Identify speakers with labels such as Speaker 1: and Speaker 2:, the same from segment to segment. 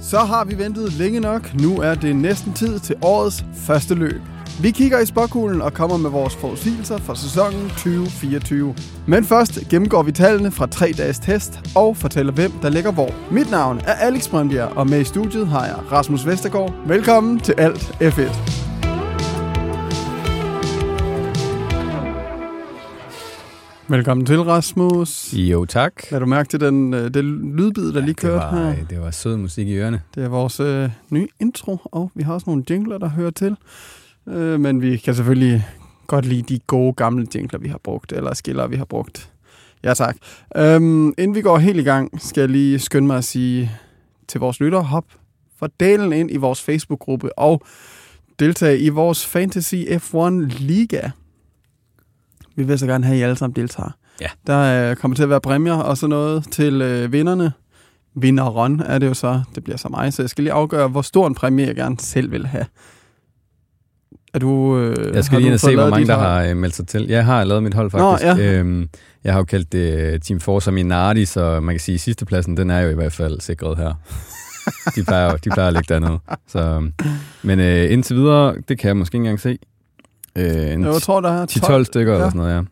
Speaker 1: Så har vi ventet længe nok. Nu er det næsten tid til årets første løb. Vi kigger i spåkuglen og kommer med vores forudsigelser for sæsonen 2024. Men først gennemgår vi tallene fra tre dages test og fortæller, hvem der ligger hvor. Mit navn er Alex Brøndbjerg, og med i studiet har jeg Rasmus Vestergaard. Velkommen til Alt F1. Velkommen til, Rasmus.
Speaker 2: Jo, tak.
Speaker 1: Lad du mærke til den, øh, den lydbid, der lige kørte
Speaker 2: det var,
Speaker 1: her?
Speaker 2: Det var sød musik i ørerne.
Speaker 1: Det er vores øh, nye intro, og vi har også nogle jingler, der hører til. Øh, men vi kan selvfølgelig godt lide de gode gamle jingler, vi har brugt, eller skiller, vi har brugt. Ja, tak. Øhm, inden vi går helt i gang, skal jeg lige skynde mig at sige til vores lyttere, hop for delen ind i vores Facebook-gruppe og deltage i vores Fantasy F1 Liga. Vi vil så gerne have, at I alle sammen deltager.
Speaker 2: Ja.
Speaker 1: Der øh, kommer til at være præmier og sådan noget til øh, vinderne. Vinderen er det jo så. Det bliver så mig, så jeg skal lige afgøre, hvor stor en præmie jeg gerne selv vil have. Er du, øh,
Speaker 2: Jeg skal lige ind og se, hvor mange der har øh, meldt sig til. Jeg har lavet mit hold
Speaker 1: Nå,
Speaker 2: faktisk.
Speaker 1: ja.
Speaker 2: øhm, jeg har jo kaldt det øh, Team Forza Minardi, så man kan sige, at sidstepladsen, den er jo i hvert fald sikret her. De plejer, de plejer at ligge dernede. Så, men øh, indtil videre, det kan jeg måske ikke engang se. Øh, en
Speaker 1: Jeg tror, der er
Speaker 2: 10-12 stykker
Speaker 1: ja.
Speaker 2: eller sådan noget, ja.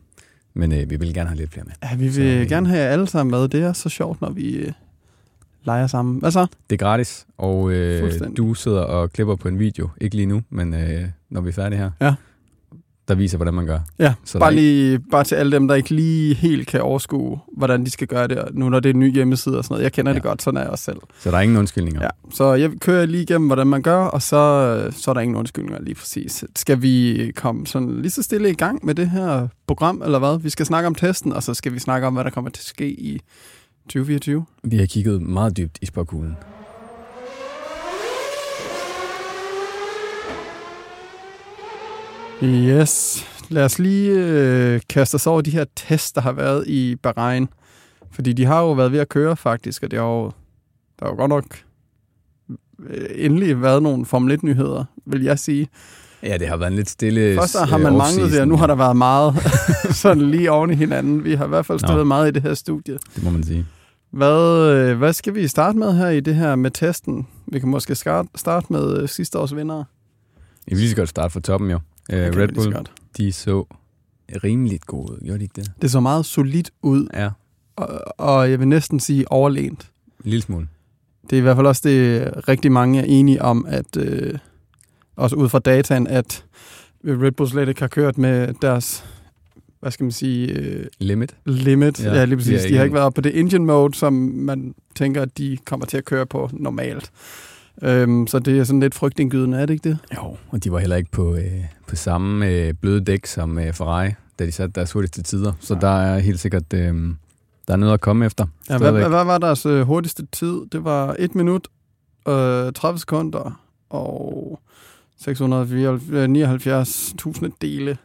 Speaker 2: Men øh, vi vil gerne have lidt flere med.
Speaker 1: Ja, vi vil
Speaker 2: Så, øh,
Speaker 1: gerne have jer alle sammen med. Det er så sjovt, når vi øh, leger sammen. Hvad så?
Speaker 2: Det er gratis, og øh, du sidder og klipper på en video. Ikke lige nu, men øh, når vi er færdige her.
Speaker 1: Ja.
Speaker 2: Der viser, hvordan man gør.
Speaker 1: Ja,
Speaker 2: Så
Speaker 1: bare, lige, bare til alle dem, der ikke lige helt kan overskue, hvordan de skal gøre det, nu når det er en ny hjemmeside og sådan noget. Jeg kender ja. Det godt, sådan er jeg også selv.
Speaker 2: Så der er ingen undskyldninger.
Speaker 1: Ja, så jeg kører lige igennem, hvordan man gør, og så, så er der ingen undskyldninger lige præcis. Skal vi komme sådan lige så stille i gang med det her program, eller hvad? Vi skal snakke om testen, og så skal vi snakke om, hvad der kommer til at ske i 2024.
Speaker 2: Vi har kigget meget dybt i spåkuglen.
Speaker 1: Yes. Lad os lige øh, kaste os over de her tests, der har været i Bahrain. Fordi de har jo været ved at køre faktisk, og det har jo, der har jo godt nok øh, endelig været nogle Formel 1-nyheder, vil jeg sige.
Speaker 2: Ja, det har været en lidt stille
Speaker 1: Først har
Speaker 2: øh,
Speaker 1: man manglet det, og nu har der været meget sådan lige oven i hinanden. Vi har i hvert fald
Speaker 2: Nå.
Speaker 1: stået meget i det her studie.
Speaker 2: Det må man sige.
Speaker 1: Hvad, øh, hvad skal vi starte med her i det her med testen? Vi kan måske starte med sidste års vinder.
Speaker 2: Vi vil lige så godt starte fra toppen jo. Øh,
Speaker 1: vi
Speaker 2: Red Bull, de så rimeligt gode ud. Gjorde de ikke det?
Speaker 1: Det så meget solidt ud,
Speaker 2: Ja,
Speaker 1: og, og jeg vil næsten sige overlænt.
Speaker 2: en lille smule.
Speaker 1: Det er i hvert fald også det, rigtig mange er enige om, at øh, også ud fra dataen, at Red Bull slet ikke har kørt med deres, hvad skal man sige, øh,
Speaker 2: Limit.
Speaker 1: limit. Ja,
Speaker 2: Ja,
Speaker 1: ja lige
Speaker 2: de
Speaker 1: præcis.
Speaker 2: er
Speaker 1: De har
Speaker 2: ikke-
Speaker 1: ikke været på det engine mode, som man tænker, at de kommer til at køre på normalt. Øhm, så det er sådan lidt frygtindgydende, er det ikke det?
Speaker 2: Jo, og de var heller ikke på, øh, på samme øh, bløde dæk som øh, Ferrari, da de satte deres hurtigste tider. Så
Speaker 1: Nej.
Speaker 2: der er helt sikkret øh, der er noget at komme efter.
Speaker 1: Ja, hvad, hvad, hvad var deres øh, hurtigste tid? Det var 1 minut, øh, 30 sekunder og 679.000 dele.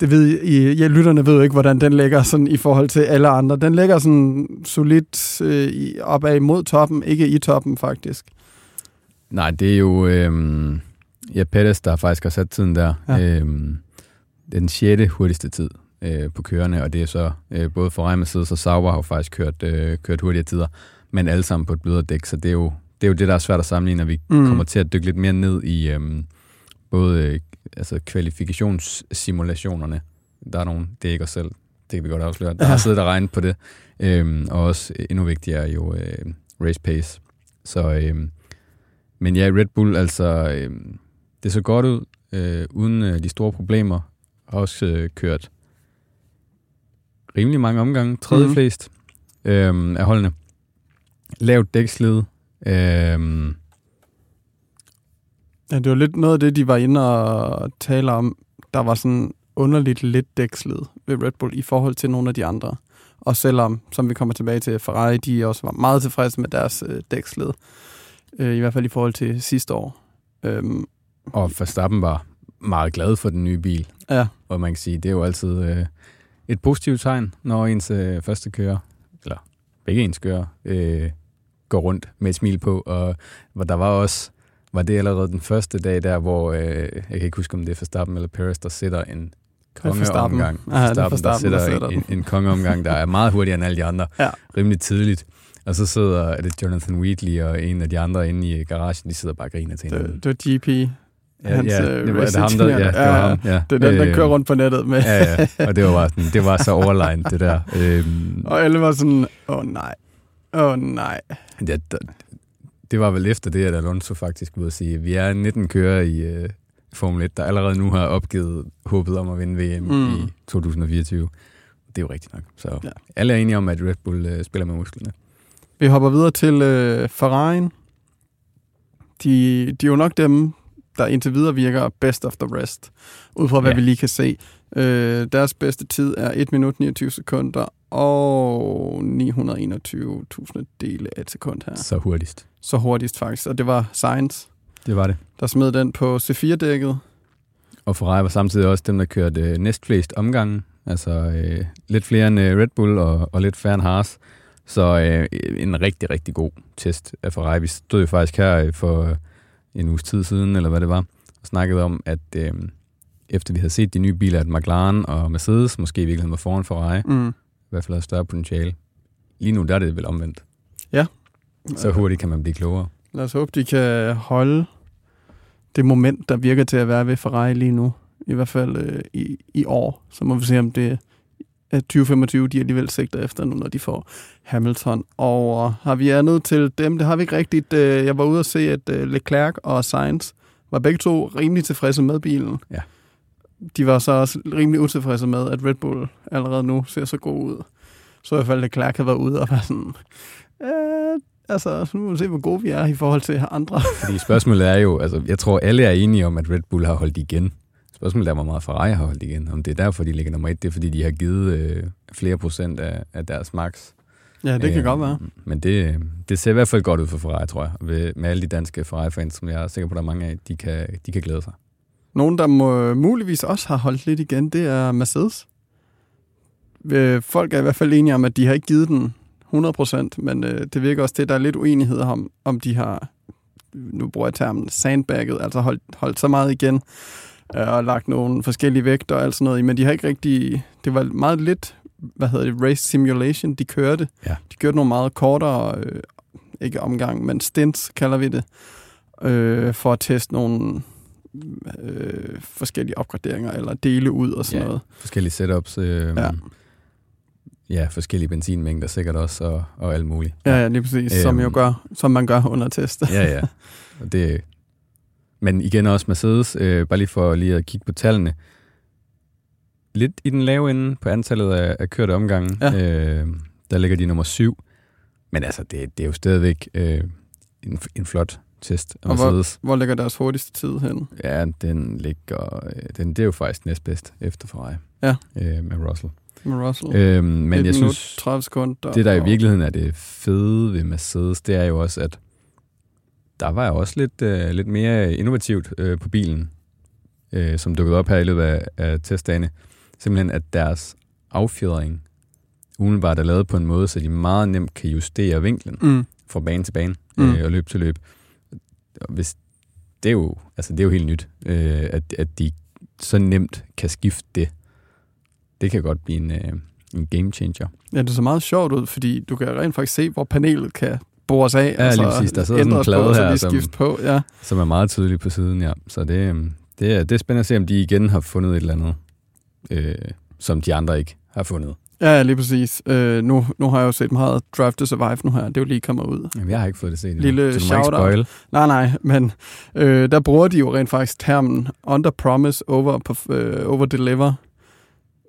Speaker 1: Det ved I, ja, lytterne ved jo ikke, hvordan den ligger sådan i forhold til alle andre. Den ligger sådan solidt øh, opad mod toppen, ikke i toppen faktisk.
Speaker 2: Nej, det er jo øh, ja, Pettis, der faktisk har sat tiden der.
Speaker 1: Ja.
Speaker 2: Øh, den sjette hurtigste tid øh, på kørende, og det er så øh, både for Mercedes og Sauber har jo faktisk kørt, øh, kørt hurtigere tider, men alle sammen på et blødere dæk, så det er jo det, er jo det der er svært at sammenligne, når vi
Speaker 1: Mm.
Speaker 2: mm. kommer til at dykke lidt mere ned i øh, både altså kvalifikationssimulationerne. Der er nogle, det er ikke os selv, det kan vi godt afsløre. Der har siddet og regnet på det, øh, og også endnu vigtigere er jo øh, race pace. Så øh, men ja, Red Bull, altså, øh, det så godt ud, øh, uden øh, de store problemer. Har også øh, kørt rimelig mange omgange, tredje
Speaker 1: Mhm.
Speaker 2: mm. flest øh, af holdene. Lavt dækslid. Øh,
Speaker 1: Ja, det var lidt noget af det, de var inde og tale om. Der var sådan underligt lidt dækslid ved Red Bull i forhold til nogle af de andre. Og selvom, som vi kommer tilbage til, Ferrari, de også var meget tilfredse med deres øh, dækslid. Øh, I hvert fald i forhold til sidste år. Øhm,
Speaker 2: og Verstappen var meget glad for den nye bil.
Speaker 1: ja,
Speaker 2: Og man kan sige, det er jo altid øh, et positivt tegn, når ens øh, første kører, eller begge ens kører, øh, går rundt med et smil på. Og der var også, var det allerede den første dag der, hvor, øh, jeg kan ikke huske, om det er Verstappen eller Perez, der sætter en kongeomgang.
Speaker 1: Ja, er
Speaker 2: Verstappen, der
Speaker 1: Verstappen, der
Speaker 2: sætter
Speaker 1: sætter
Speaker 2: en, en kongeomgang, der er meget hurtigere end alle de andre.
Speaker 1: Ja.
Speaker 2: Rimelig tidligt. Og så sidder er det Jonathan Wheatley og en af de andre inde i garagen, de sidder bare og griner til hinanden.
Speaker 1: Det, det var GP.
Speaker 2: Ja,
Speaker 1: hans,
Speaker 2: ja,
Speaker 1: øh,
Speaker 2: det var det ham, der, ja, det var
Speaker 1: Ja,
Speaker 2: ham. Ja.
Speaker 1: Det er den, der
Speaker 2: Øh,
Speaker 1: kører rundt på nettet med.
Speaker 2: Ja, ja, og det var, bare sådan, det var så overline, det der. Øhm,
Speaker 1: Og alle var sådan, åh oh, nej, åh oh, nej.
Speaker 2: det, det, det var vel efter det, at Alonso faktisk ville sige, vi er 19 kører i øh, Formel 1, der allerede nu har opgivet håbet om at vinde VM
Speaker 1: Mm.
Speaker 2: i 2024. Det er jo rigtigt nok. Så
Speaker 1: ja.
Speaker 2: alle er enige om, at Red Bull øh, spiller med musklerne.
Speaker 1: Vi hopper videre til øh, Ferrari'en. De, de er jo nok dem, der indtil videre virker best of the rest, ud fra hvad
Speaker 2: Ja.
Speaker 1: vi lige kan se. Øh, deres bedste tid er 1 minut 29 sekunder og 921.000 dele af et sekund her.
Speaker 2: Så hurtigst.
Speaker 1: Så hurtigst faktisk, og det var Sainz,
Speaker 2: Det var det.
Speaker 1: der smed den på C4-dækket.
Speaker 2: Og Ferrari var samtidig også dem, der kørte øh, næstflest omgange. Altså øh, lidt flere end øh, Red Bull og, og lidt færre end Haas. Så øh, en rigtig, rigtig god test af Ferrari. Vi stod jo faktisk her øh, for øh, en uges tid siden, eller hvad det var, og snakkede om, at øh, efter vi havde set de nye biler, at McLaren og Mercedes måske i virkeligheden var foran Ferrari,
Speaker 1: Mm.
Speaker 2: I hvert fald havde større potentiale. Lige nu der er det vel omvendt.
Speaker 1: Ja.
Speaker 2: Så hurtigt kan man blive klogere.
Speaker 1: Lad os håbe, de kan holde det moment, der virker til at være ved Ferrari lige nu. I hvert fald øh, i, i år. Så må vi se, om det er 2025, de alligevel sigter efter nu, når de får Hamilton. Og har vi andet til dem? Det har vi ikke rigtigt. Øh, Jeg var ude og se, at øh, Leclerc og Sainz var begge to rimelig tilfredse med bilen.
Speaker 2: Ja.
Speaker 1: De var så også rimelig utilfredse med, at Red Bull allerede nu ser så god ud. Så i hvert fald Leclerc havde været ude og være sådan... Øh, altså, nu må vi se, hvor gode vi er i forhold til andre.
Speaker 2: Fordi spørgsmålet er jo, altså jeg tror alle er enige om, at Red Bull har holdt igen. Spørgsmålet er, hvor meget Ferrari har holdt igen. Om det er derfor, de ligger nummer et, det er fordi, de har givet øh, flere procent af, af deres max.
Speaker 1: Ja, det kan
Speaker 2: Øh,
Speaker 1: godt være.
Speaker 2: Men det, det ser i hvert fald godt ud for Ferrari, tror jeg. Ved, med alle de danske Ferrari-fans, som jeg er sikker på, der er mange af, de kan, de kan glæde sig.
Speaker 1: Nogen, der må, muligvis også har holdt lidt igen, det er Mercedes. Øh, Folk er i hvert fald enige om, at de har ikke givet den 100%, men øh, det virker også til, at der er lidt uenighed om, om de har, nu bruger jeg termen, sandbagget, altså holdt, holdt så meget igen øh, og lagt nogle forskellige vægter og alt sådan noget i, men de har ikke rigtig, det var meget lidt, hvad hedder det, race simulation, de kørte.
Speaker 2: Ja.
Speaker 1: De kørte nogle meget kortere, øh, ikke omgang, men stints kalder vi det, øh, for at teste nogle øh, forskellige opgraderinger eller dele ud og sådan
Speaker 2: Ja.
Speaker 1: noget.
Speaker 2: Forskellige setups. Øh,
Speaker 1: Ja.
Speaker 2: ja. forskellige benzinmængder sikkert også, og, og alt muligt.
Speaker 1: Ja, ja, lige præcis, øhm, som, jo
Speaker 2: Øhm.
Speaker 1: gør, som man gør under test.
Speaker 2: ja, ja. Og det, men igen også Mercedes, øh, bare lige for lige at kigge på tallene. Lidt i den lave ende på antallet af, af kørte omgange.
Speaker 1: Ja.
Speaker 2: Øh, der ligger de nummer syv. Men altså, det, det er jo stadigvæk øh, en, en flot test af
Speaker 1: Og hvor-
Speaker 2: Mercedes.
Speaker 1: Hvor ligger deres hurtigste tid hen?
Speaker 2: Ja, den ligger... Øh, den, det er jo faktisk næstbedst efter Ferrari.
Speaker 1: Ja.
Speaker 2: Øh, med Russell.
Speaker 1: Med Russell?
Speaker 2: Øh, men jeg
Speaker 1: minut,
Speaker 2: synes...
Speaker 1: 30 sekunder.
Speaker 2: Det, der i
Speaker 1: og-
Speaker 2: virkeligheden er det fede ved Mercedes, det er jo også, at der var jo også lidt, øh, lidt mere innovativt øh, på bilen, øh, som dukkede op her i løbet af, af testdagene. Simpelthen, at deres affjedring umiddelbart er lavet på en måde, så de meget nemt kan justere vinklen
Speaker 1: Mm.
Speaker 2: fra bane til bane
Speaker 1: Mm.
Speaker 2: øh, og løb til løb. Hvis, det, er jo, altså det er jo helt nyt, øh, at, at de så nemt kan skifte det. Det kan godt blive en, øh, en game changer.
Speaker 1: Ja, det så meget sjovt ud, fordi du kan rent faktisk se, hvor panelet kan bores af.
Speaker 2: Ja, lige præcis. Der sidder sådan en plade
Speaker 1: på,
Speaker 2: her, som-
Speaker 1: på. Ja.
Speaker 2: som er meget tydelig på siden, ja. Så det, øhm, det, er, det er spændende at se, om de igen har fundet et eller andet, øh, som de andre ikke har fundet.
Speaker 1: Ja, lige præcis. Øh, nu, nu har jeg jo set meget Drive to Survive nu her. Det er jo lige kommet ud.
Speaker 2: Jamen, jeg har ikke fået det set
Speaker 1: Lille shout-out.
Speaker 2: spoil.
Speaker 1: Nej, nej, men øh, der bruger de jo rent faktisk termen under promise, over, øh, over deliver,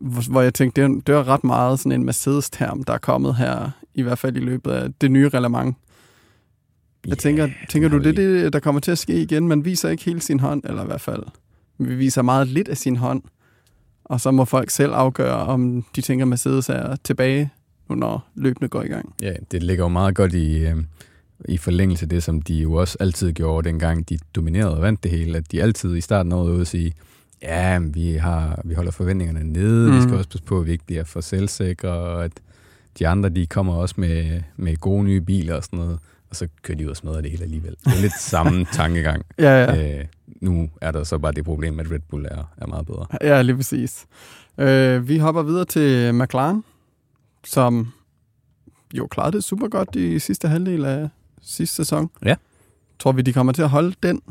Speaker 1: hvor, hvor jeg tænkte, det er, det er ret meget sådan en Mercedes-term, der er kommet her, i hvert fald i løbet af det nye reglement. Jeg
Speaker 2: Ja,
Speaker 1: tænker, tænker du, det er det, der kommer til at ske igen? Man viser ikke hele sin hånd, eller i hvert fald, vi viser meget lidt af sin hånd, og så må folk selv afgøre, om de tænker, Mercedes er tilbage, nu når løbende går i gang.
Speaker 2: Ja, det ligger jo meget godt i, øh, i forlængelse af det, som de jo også altid gjorde, dengang de dominerede og vandt det hele, at de altid i starten af året sige, ja, vi, har, vi holder forventningerne nede, mm. vi skal
Speaker 1: Mhm.
Speaker 2: også passe på, at vi ikke bliver for selvsikre, og at de andre, de kommer også med, med gode nye biler og sådan noget, og så kører de ud og smadrer det hele alligevel. Det er lidt samme tankegang.
Speaker 1: Ja. Ja.
Speaker 2: Øh, nu er der så bare det problem, at Red Bull er, er meget bedre.
Speaker 1: Ja, lige præcis. Øh, vi hopper videre til McLaren, som jo klarede det super godt i sidste halvdel af sidste sæson.
Speaker 2: Ja.
Speaker 1: Tror vi, de kommer til at holde den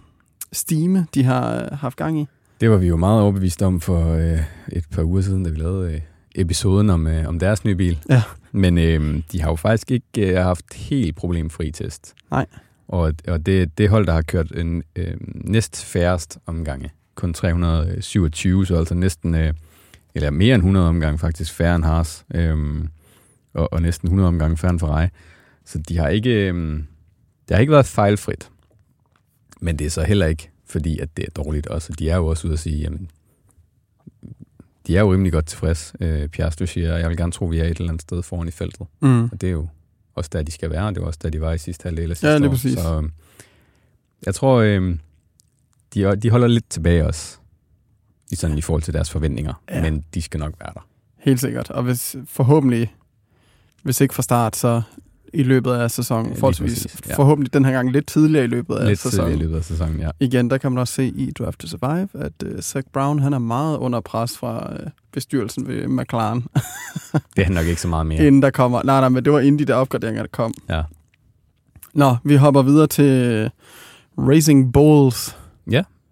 Speaker 1: stime, de har øh, haft gang i?
Speaker 2: Det var vi jo meget overbevist om for øh, et par uger siden, da vi lavede øh, episoden om, øh, om deres nye bil.
Speaker 1: Ja.
Speaker 2: Men øh, de har jo faktisk ikke øh, haft helt problemfri test.
Speaker 1: Nej.
Speaker 2: Og, og det, det hold, der har kørt en øh, næst færrest omgange, kun 327, så altså næsten, øh, eller mere end 100 omgange faktisk, færre end Haas, øh, og, og næsten 100 omgange færre end Ferrari. Så de har ikke, øh, det har ikke været fejlfrit. Men det er så heller ikke, fordi at det er dårligt også. De er jo også ude at sige, jamen, de er jo rimelig godt tilfreds. Øh, Piastri siger, jeg vil gerne tro, vi er et eller andet sted foran i feltet.
Speaker 1: Mm.
Speaker 2: Og det er jo også der, de skal være. Det var også der, de var i sidste halvdel af sidste
Speaker 1: Ja, lige
Speaker 2: år.
Speaker 1: præcis.
Speaker 2: Så øh, jeg tror, øh, de, de holder lidt tilbage også, i, sådan, i forhold til deres forventninger.
Speaker 1: Ja.
Speaker 2: Men de skal nok være der.
Speaker 1: Helt sikkert. Og hvis forhåbentlig, hvis ikke fra start, så i løbet af sæsonen,
Speaker 2: Ja,
Speaker 1: ja, forholdsvis,
Speaker 2: ja.
Speaker 1: forhåbentlig den her gang lidt tidligere i løbet af
Speaker 2: Lidt
Speaker 1: sæsonen.
Speaker 2: tidligere i løbet af sæsonen, ja.
Speaker 1: Igen, der kan man også se i Drive to Survive, at uh, Zach Brown han er meget under pres fra uh, bestyrelsen ved McLaren,
Speaker 2: Det er han nok ikke så meget mere.
Speaker 1: ja. inden der kommer... Nej, nej, men det var inden de der opgraderinger, der kom.
Speaker 2: Ja.
Speaker 1: Nå, vi hopper videre til Racing Bulls.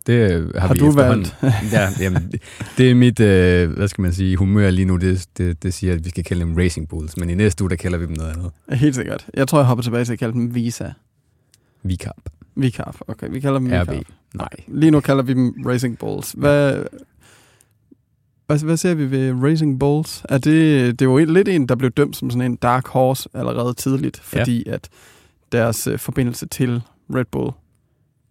Speaker 2: Det øh, har,
Speaker 1: Har
Speaker 2: vi
Speaker 1: du valgt?
Speaker 2: ja, jamen, det, er mit, øh, hvad skal man sige, humør lige nu. Det, det, det siger, at vi skal kalde dem Racing Bulls. Men i næste uge, der kalder vi dem noget andet.
Speaker 1: Helt sikkert. Jeg tror, jeg hopper tilbage til at kalde dem Visa.
Speaker 2: Vicarb.
Speaker 1: Vicarb. Okay, vi kalder dem
Speaker 2: RB.
Speaker 1: Vicarb.
Speaker 2: Nej.
Speaker 1: Lige nu kalder vi dem Racing Bulls. Hvad, hvad, hvad ser vi ved Racing Bulls? Er det, det var lidt en, der blev dømt som sådan en dark horse allerede tidligt, fordi ja. at deres øh, forbindelse til Red Bull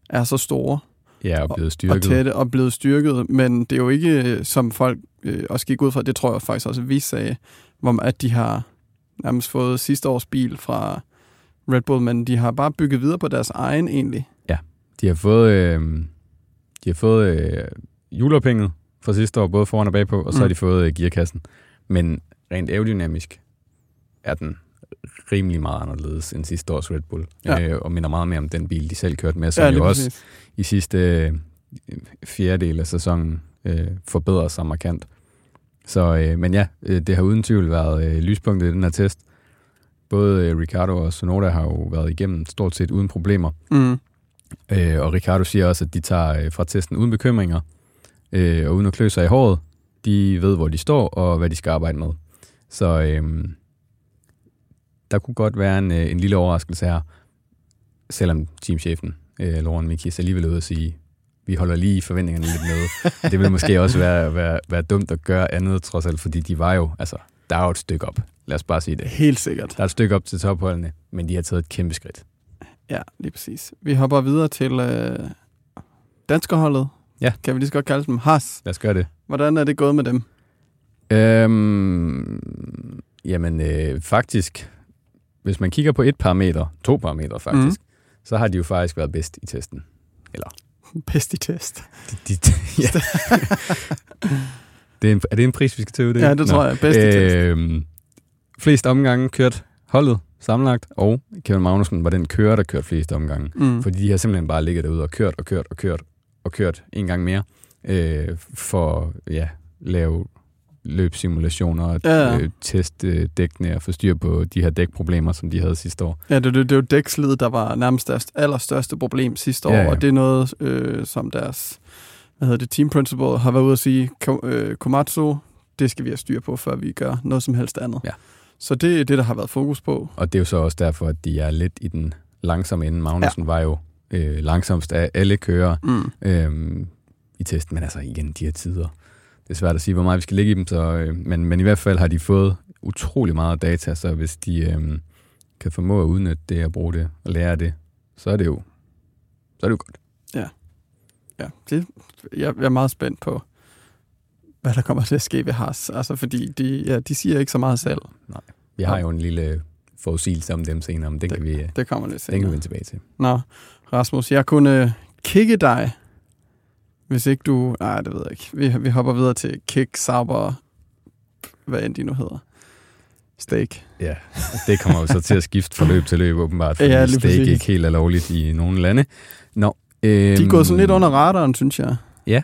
Speaker 1: er så store
Speaker 2: Ja, og blevet
Speaker 1: og
Speaker 2: styrket.
Speaker 1: tætte og blevet styrket, men det er jo ikke, øh, som folk øh, også gik ud fra, det tror jeg faktisk også, at vi sagde, hvor, at de har nærmest fået sidste års bil fra Red Bull, men de har bare bygget videre på deres egen egentlig.
Speaker 2: De har fået, øh, de har fået øh, juleophænget fra sidste år, både foran og bagpå, og så
Speaker 1: Mm.
Speaker 2: har de fået øh, gearkassen. Men rent aerodynamisk er den rimelig meget anderledes end sidste års Red Bull,
Speaker 1: Ja.
Speaker 2: øh, og minder meget mere om den bil, de selv kørte med, som ja, jo også
Speaker 1: præcis.
Speaker 2: i sidste øh, fjerdedel af sæsonen øh, forbedrer sig markant. Så, øh, men ja, øh, det har uden tvivl været øh, lyspunktet i den her test. Både øh, Ricardo og Sonoda har jo været igennem stort set uden problemer.
Speaker 1: Mm.
Speaker 2: Øh, og Ricardo siger også, at de tager øh, fra testen uden bekymringer øh, og uden at klø sig i håret. De ved, hvor de står og hvad de skal arbejde med. Så øh, der kunne godt være en, øh, en lille overraskelse her, selvom teamchefen, øh, Lauren Mikis, alligevel ude at sige, vi holder lige forventningerne lidt nede. det vil måske også være, være, være dumt at gøre andet, trods alt, fordi de var jo, altså, der er jo et stykke op. Lad os bare sige det.
Speaker 1: Helt sikkert.
Speaker 2: Der er et stykke op til topholdene, men de har taget et kæmpe skridt.
Speaker 1: Ja, lige præcis. Vi hopper videre til øh, danskerholdet.
Speaker 2: Ja.
Speaker 1: Kan vi lige så godt kalde dem Haas.
Speaker 2: Lad os gøre det.
Speaker 1: Hvordan er det gået med dem?
Speaker 2: Øhm, jamen, øh, faktisk, hvis man kigger på et parameter, to parametre faktisk, mm. så har de jo faktisk været bedst i testen.
Speaker 1: Bedst i test.
Speaker 2: De, de, ja. det er, en, er det en pris, vi skal til ud?
Speaker 1: Ja, det tror jeg. Bedst i test.
Speaker 2: Øhm, flest omgange kørt holdet sammenlagt, og Kevin Magnussen var den kører, der kørte flest omgange.
Speaker 1: Mm.
Speaker 2: Fordi de har simpelthen bare ligget derude og kørt og kørt og kørt og kørt en gang mere øh, for ja, lave løbsimulationer,
Speaker 1: Ja, ja.
Speaker 2: øh, teste dækkene og få styr på de her dækproblemer, som de havde sidste år.
Speaker 1: Ja, det, det, det er jo dækslid, der var nærmest deres allerstørste problem sidste år,
Speaker 2: Ja, ja.
Speaker 1: og det er noget, øh, som deres hvad hedder det, team principal har været ude at sige, øh, Komatsu, det skal vi have styr på, før vi gør noget som helst andet.
Speaker 2: Ja.
Speaker 1: Så det er det, der har været fokus på.
Speaker 2: Og det er jo så også derfor, at de er lidt i den langsomme ende. Magnussen ja. var jo øh, langsomst af alle kører
Speaker 1: Mm.
Speaker 2: øh, i testen, men altså igen, de her tider. Det er svært at sige, hvor meget vi skal ligge i dem, så, øh, men, men i hvert fald har de fået utrolig meget data, så hvis de øh, kan formå at udnytte det og bruge det og lære det, så er det jo, så er det jo godt.
Speaker 1: Ja, det, jeg, jeg er meget spændt på, hvad der kommer til at ske ved Haas. Altså, fordi de, ja, de siger ikke så meget selv.
Speaker 2: Vi har jo en lille forudsigelse om dem senere, men den kan vi, øh,
Speaker 1: Det kommer lidt
Speaker 2: den kan vi
Speaker 1: senere.
Speaker 2: vende tilbage til.
Speaker 1: Nå, Rasmus, jeg kunne øh, kigge dig, hvis ikke du... Nej, det ved jeg ikke. Vi, vi hopper videre til kick, sauber, hvad end de nu hedder. Steak.
Speaker 2: Ja, det kommer jo så til at skifte fra løb til løb, åbenbart, fordi
Speaker 1: Ja,
Speaker 2: steak
Speaker 1: præcis.
Speaker 2: ikke helt er lovligt i nogle lande. Nå, øhm,
Speaker 1: De er gået sådan lidt under radaren, synes jeg.
Speaker 2: Ja.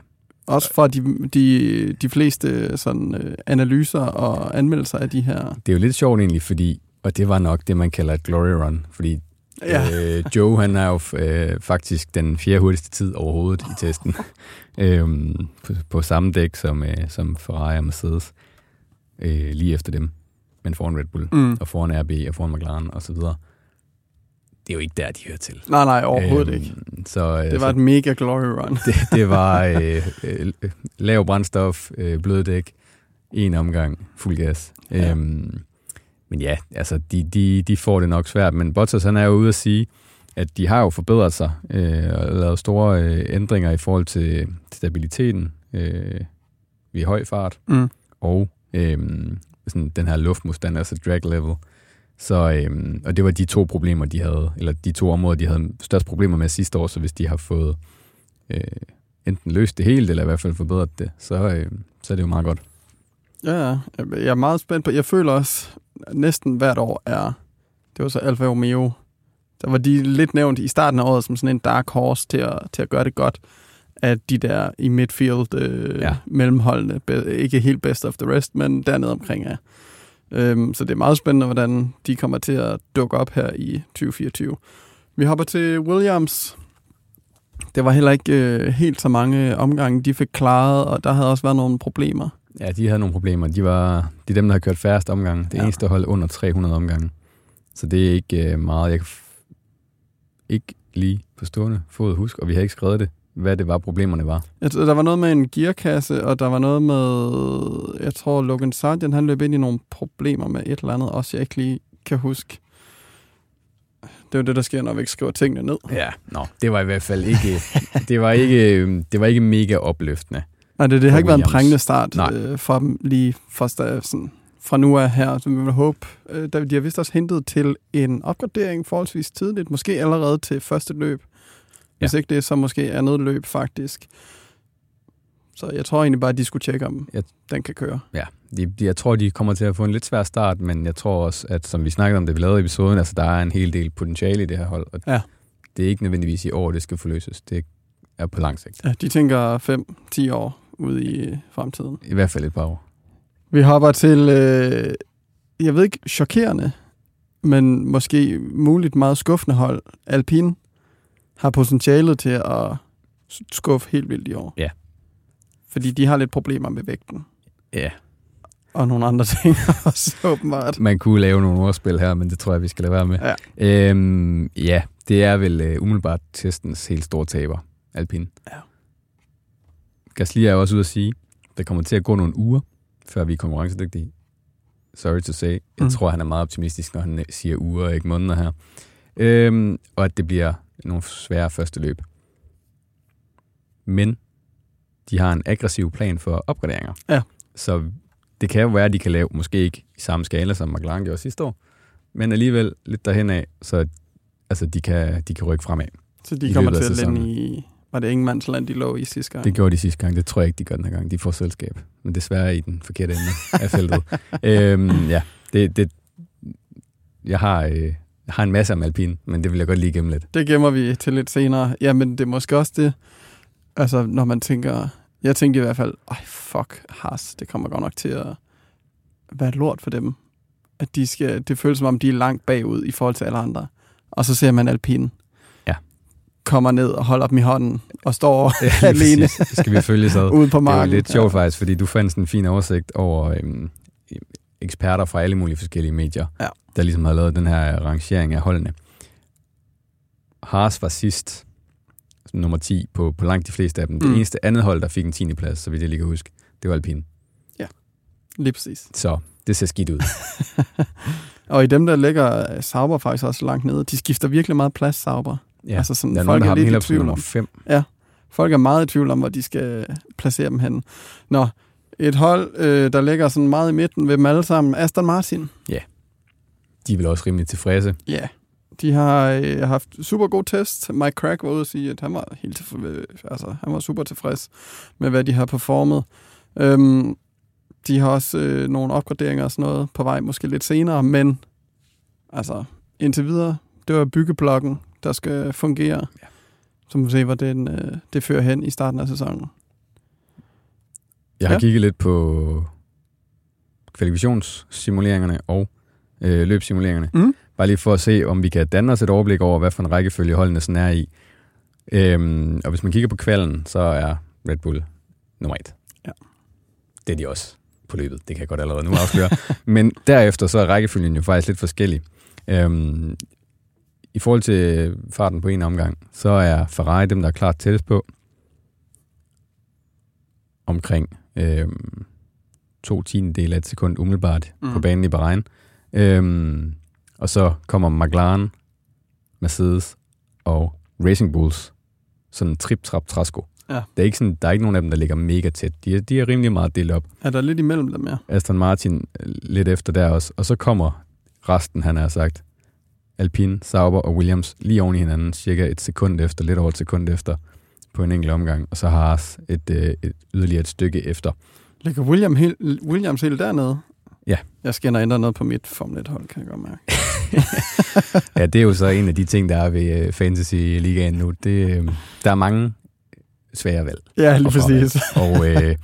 Speaker 1: Også fra de, de, de fleste sådan, øh, analyser og anmeldelser af de her.
Speaker 2: Det er jo lidt sjovt egentlig, fordi Og det var nok det, man kalder et glory run, fordi
Speaker 1: Ja.
Speaker 2: øh, Joe han er jo øh, faktisk den fjerde hurtigste tid overhovedet i testen. øhm, på, på samme dæk som, øh, som Ferrari og Mercedes. Øh, lige efter dem. Men foran Red Bull,
Speaker 1: Mm.
Speaker 2: og foran RB, og foran McLaren og så videre. Det er jo ikke der, de hører til.
Speaker 1: Nej, nej, overhovedet
Speaker 2: Øhm,
Speaker 1: ikke.
Speaker 2: Så, øh,
Speaker 1: Det var
Speaker 2: så
Speaker 1: et mega glory run.
Speaker 2: det, det var øh, øh, lav brændstof, øh, blød dæk, en omgang, fuld gas.
Speaker 1: Ja.
Speaker 2: Øhm, men ja, altså, de, de, de får det nok svært. Men Bottas, han er jo ude at sige, at de har jo forbedret sig øh, og lavet store øh, ændringer i forhold til stabiliteten øh, ved høj fart
Speaker 1: Mm.
Speaker 2: og øh, sådan den her luftmodstand, altså drag level. Så, øh, og det var de to problemer, de havde, eller de to områder, de havde størst problemer med sidste år, så hvis de har fået øh, enten løst det helt, eller i hvert fald forbedret det, så, øh, så er det jo meget godt.
Speaker 1: Ja. Jeg- er meget spændt på. Jeg føler også, næsten hvert år er, det var så Alfa Romeo, der var de lidt nævnt i starten af året som sådan en dark horse til at, til at gøre det godt, at de der i midfield øh, ja. Mellemholdene, ikke helt best of the rest, men dernede omkring er. Øhm, så det er meget spændende, hvordan de kommer til at dukke op her i 2024. Vi hopper til Williams. Det var heller ikke øh, helt så mange omgange, de fik klaret, og der havde også været nogle problemer.
Speaker 2: Ja, de havde nogle problemer. De var de er dem, der har kørt færrest omgange. Det
Speaker 1: Ja.
Speaker 2: eneste hold under 300 omgange. Så det er ikke øh, meget. Jeg kan ikke lige på stående fod huske, og vi har ikke skrevet det, hvad det var, problemerne var.
Speaker 1: Jeg tror, der var noget med en gearkasse, og der var noget med, jeg tror, Logan Sargent, han løb ind i nogle problemer med et eller andet, også jeg ikke lige kan huske. Det er jo det, der sker, når vi ikke skriver tingene ned.
Speaker 2: Ja, nå, det var i hvert fald ikke, det var ikke, øh, det var ikke mega opløftende.
Speaker 1: Nej, det, det har
Speaker 2: For
Speaker 1: ikke været en prængende start
Speaker 2: Nej.
Speaker 1: øh, fra dem lige fra, sådan, fra nu af her, så vi vil håbe. Øh, de har vist også hentet til en opgradering forholdsvis tidligt, måske allerede til første løb. Hvis ikke det så måske andet løb faktisk. Så jeg tror egentlig bare, at de skulle tjekke, om
Speaker 2: Jeg-
Speaker 1: den kan køre.
Speaker 2: Ja, de, de, jeg tror, de kommer til at få en lidt svær start, men jeg tror også, at som vi snakkede om, det vi lavede i episoden, altså der er en hel del potentiale i det her hold, og
Speaker 1: Ja.
Speaker 2: det er ikke nødvendigvis i år, det skal forløses. Det er på lang sigt.
Speaker 1: Ja, de tænker 5-10 år ude i fremtiden.
Speaker 2: I hvert fald et par år.
Speaker 1: Vi hopper til, øh, jeg ved ikke, chokerende, men måske muligt meget skuffende hold. Alpine har potentialet til at skuffe helt vildt i år.
Speaker 2: Ja.
Speaker 1: Fordi de har lidt problemer med vægten.
Speaker 2: Ja,
Speaker 1: Og nogle andre ting også, åbenbart.
Speaker 2: man kunne lave nogle ordspil her, men det tror jeg, vi skal lade være med.
Speaker 1: Ja.
Speaker 2: Øhm, ja, det er vel øh, umiddelbart testens helt store taber, Alpine.
Speaker 1: Ja.
Speaker 2: Gasly er jo også ude at sige, der kommer til at gå nogle uger, før vi er konkurrencedygtige. Sorry to say. Jeg
Speaker 1: Mm.
Speaker 2: tror, han er meget optimistisk, når han siger uger og ikke måneder her. Øhm, og at det bliver nogle svære første løb. Men de har en aggressiv plan for opgraderinger.
Speaker 1: Ja.
Speaker 2: Så det kan jo være, at de kan lave, måske ikke i samme skala, som McLaren gjorde sidste år, men alligevel lidt derhen af, så altså, de, kan, de kan rykke fremad.
Speaker 1: Så de kommer til at lande i... Var det Ingemannsland, de lå i sidste gang?
Speaker 2: Det gjorde de sidste gang, det tror jeg ikke, de gør den her gang. De får selskab, men desværre i den forkerte ende af feltet. øhm, ja, det, det, jeg, har, øh, jeg har en masse om alpin, men det vil jeg godt lige gemme lidt.
Speaker 1: Det gemmer vi til lidt senere. Jamen, det er måske også det, altså, når man tænker... Jeg tænkte i hvert fald, ej, fuck, Haas, det kommer godt nok til at være lort for dem. At de skal, det føles som om, de er langt bagud i forhold til alle andre. Og så ser man alpin.
Speaker 2: Ja.
Speaker 1: Kommer ned og holder dem i hånden og står
Speaker 2: Ja,
Speaker 1: alene.
Speaker 2: Skal vi følge så?
Speaker 1: ude på
Speaker 2: Det
Speaker 1: marken.
Speaker 2: var lidt sjovt faktisk, fordi du fandt sådan en fin oversigt over øhm, eksperter fra alle mulige forskellige medier,
Speaker 1: Ja.
Speaker 2: der ligesom har lavet den her rangering af holdene. Haas var sidst, nummer 10 på, på langt de fleste af dem. Det
Speaker 1: Mm.
Speaker 2: eneste andet hold, der fik en 10. plads, så vidt jeg lige kan huske, det var Alpine.
Speaker 1: Lige præcis.
Speaker 2: Så det ser skidt ud.
Speaker 1: Og i dem, der ligger Sauber faktisk også langt nede, de skifter virkelig meget plads, Sauber.
Speaker 2: Ja.
Speaker 1: Altså sådan,
Speaker 2: der er
Speaker 1: folk
Speaker 2: nogen, der
Speaker 1: er lidt i tvivl om.
Speaker 2: 5.
Speaker 1: Folk er meget i tvivl om, hvor de skal placere dem hen. Nå, et hold, øh, der ligger sådan meget i midten ved dem alle sammen. Aston Martin.
Speaker 2: De er vel også rimelig tilfredse.
Speaker 1: Ja. De har øh, haft super god test. Mike Crack var ude og sige, at han var, helt tilf- øh, altså, han var super tilfreds med, hvad de har performet. Øhm, de har også øh, nogle opgraderinger og sådan noget på vej, måske lidt senere, men altså, indtil videre, det var byggeblokken, der skal fungere.
Speaker 2: Ja.
Speaker 1: Så må vi se, hvor den, øh, det fører hen i starten af sæsonen.
Speaker 2: Jeg har
Speaker 1: Ja.
Speaker 2: kigget lidt på kvalifikationssimuleringerne, og øh, løbsimuleringerne.
Speaker 1: Mm.
Speaker 2: Bare lige for at se, om vi kan danne os et overblik over, hvad for en rækkefølge holdene sådan er i. Øhm, og hvis man kigger på kvalden, så er Red Bull nummer et.
Speaker 1: Ja.
Speaker 2: Det er de også på løbet, det kan jeg godt allerede nu afsløre. Men derefter så er rækkefølgen jo faktisk lidt forskellig. Øhm, I forhold til farten på en omgang, så er Ferrari dem, der er klart tættest på. Omkring øhm, to tiendedele af et sekund umiddelbart mm. på banen i Bahrain. Øhm, og så kommer McLaren, Mercedes og Racing Bulls. Sådan en trip-trap-træsko.
Speaker 1: Ja.
Speaker 2: Det er ikke sådan, der er ikke nogen af dem, der ligger mega tæt. De er, de er rimelig meget delt op.
Speaker 1: Er der lidt imellem dem, ja?
Speaker 2: Aston Martin øh, lidt efter der også. Og så kommer resten, han har sagt, Alpine, Sauber og Williams lige oven i hinanden, cirka et sekund efter, lidt over et sekund efter, på en enkelt omgang. Og så har Haas et, øh, et yderligere et stykke efter.
Speaker 1: Ligger William helt, Williams helt dernede?
Speaker 2: Ja.
Speaker 1: Jeg skal ind ændre noget på mit Formel 1-hold, kan jeg godt mærke.
Speaker 2: Ja, det er jo så en af de ting, der er ved øh, Fantasy-ligaen nu. Det, øh, der er mange svære valg.
Speaker 1: Ja, lige præcis.
Speaker 2: Og øh,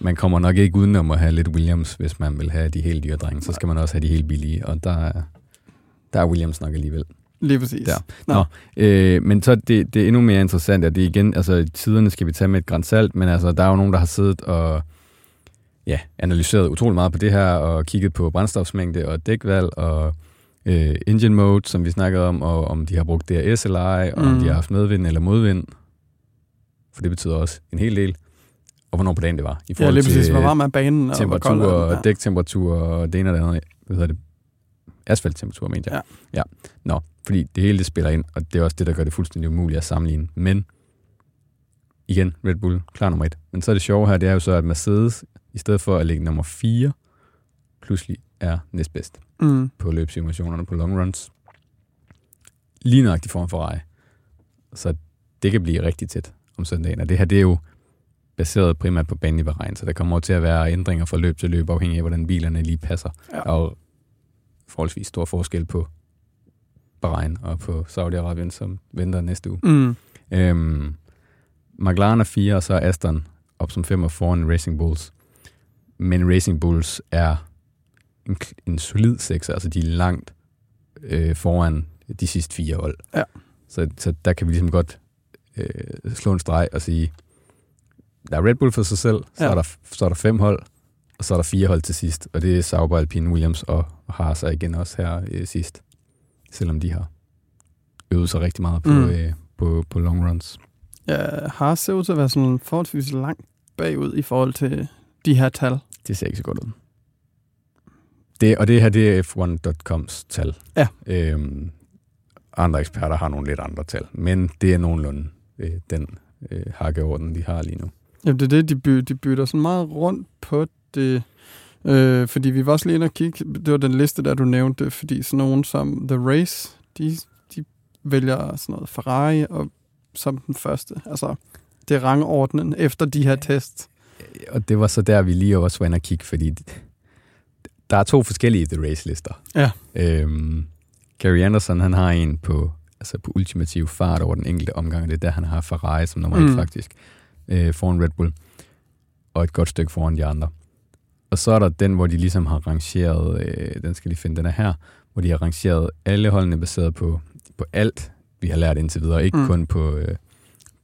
Speaker 2: man kommer nok ikke udenom at have lidt Williams, hvis man vil have de helt dyre drenge. Så skal man også have de helt billige, og der, er- der er Williams nok alligevel.
Speaker 1: Lige præcis.
Speaker 2: Der.
Speaker 1: Nå.
Speaker 2: Nå, øh, men så det, det er endnu mere interessant, at det igen, altså tiderne skal vi tage med et græns salt, men altså, der er jo nogen, der har siddet og ja, analyseret utrolig meget på det her, og kigget på brændstofsmængde og dækvalg, og øh, engine mode, som vi snakkede om, og om de har brugt DRS eller ej, og mm. om
Speaker 1: Mm.
Speaker 2: de har haft medvind eller modvind, for det betyder også en hel del, og hvornår på dagen det var, i
Speaker 1: Ja,
Speaker 2: forhold
Speaker 1: lige præcis.
Speaker 2: til
Speaker 1: Hvor varm er banen? Og
Speaker 2: temperatur,
Speaker 1: er den?
Speaker 2: og dæktemperatur, og det ene og det andet, hvad hedder det, asfalttemperatur, mente jeg.
Speaker 1: Ja.
Speaker 2: ja. Nå, fordi det hele det spiller ind, og det er også det, der gør det fuldstændig umuligt at sammenligne. Men igen, Red Bull, klar nummer et. Men så er det sjove her, det er jo så, at Mercedes, i stedet for at ligge nummer 4, pludselig er næstbedst
Speaker 1: Mm.
Speaker 2: på løbsimulationerne på long runs. Lige nøjagtigt foran Ferrari. Så det kan blive rigtig tæt om søndagen. Og det her, det er jo baseret primært på banen i Bahrain, så der kommer til at være ændringer fra løb til løb, afhængig af, hvordan bilerne lige passer.
Speaker 1: Ja.
Speaker 2: Og forholdsvis stor forskel på Bahrain og på Saudi-Arabien, som venter næste uge.
Speaker 1: Mm.
Speaker 2: Øhm, McLaren er 4, og så er Aston op som 5 og foran Racing Bulls. Men Racing Bulls er en, en solid 6, altså de er langt øh, foran de sidste fire hold.
Speaker 1: Ja.
Speaker 2: Så, så der kan vi ligesom godt øh, slå en streg og sige, der er Red Bull for sig selv, så,
Speaker 1: Ja.
Speaker 2: er der, så er der fem hold, og så er der fire hold til sidst, og det er Sauber, Alpine, Williams og Haas er igen også her øh, sidst, selvom de har øvet sig rigtig meget på,
Speaker 1: Mm.
Speaker 2: øh, på, på long runs.
Speaker 1: Ja, Haas ser ud til at være sådan forholdsvis langt bagud i forhold til de her tal.
Speaker 2: Det ser ikke så godt ud. Det, og det her, det er F1.coms tal.
Speaker 1: Ja.
Speaker 2: Øhm, andre eksperter har nogle lidt andre tal, men det er nogenlunde øh, den øh, hakkeorden, de har lige nu.
Speaker 1: Jamen, det er det, de, by, de bytter sådan meget rundt på det. Øh, fordi vi var også lige inde og kigge, det var den liste, der du nævnte, fordi sådan nogen som The Race, de, de vælger sådan noget Ferrari og, som den første. Altså, det er rangordnen efter de her tests.
Speaker 2: Og det var så der, vi lige også var inde og kigge, fordi der er to forskellige The Race-lister.
Speaker 1: Ja.
Speaker 2: Øhm, Gary Anderson, han har en på, altså på ultimativ fart over den enkelte omgang, og det er der, han har Ferrari som nummer mm. Et faktisk, øh, foran Red Bull, og et godt stykke foran de andre. Og så er der den, hvor de ligesom har rangeret, øh, den skal de finde, den er her, hvor de har rangeret alle holdene baseret på, på alt, vi har lært indtil videre, ikke
Speaker 1: Mm.
Speaker 2: mm. kun på, øh,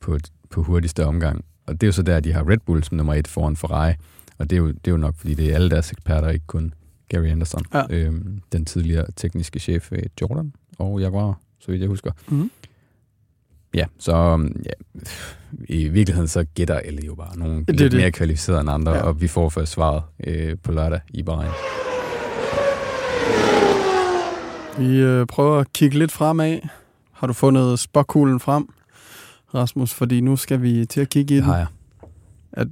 Speaker 2: på, på hurtigste omgang. Og det er jo så der, de har Red Bull som nummer et foran Ferrari, og det er jo, det er jo nok, fordi det er alle deres eksperter, ikke kun Gary Anderson,
Speaker 1: Ja.
Speaker 2: øhm, den tidligere tekniske chef ved Jordan og Jaguar, så vidt jeg husker.
Speaker 1: Mhm.
Speaker 2: Ja, så øhm, ja, i virkeligheden så gætter alle jo bare nogle
Speaker 1: Det
Speaker 2: lidt
Speaker 1: det.
Speaker 2: mere kvalificerede end andre,
Speaker 1: Ja.
Speaker 2: og vi får først svaret øh, på lørdag i Bahrain.
Speaker 1: Vi øh, prøver at kigge lidt fremad. Har du fundet spåkuglen frem, Rasmus? Fordi nu skal vi til at kigge i den.
Speaker 2: har jeg.
Speaker 1: Er-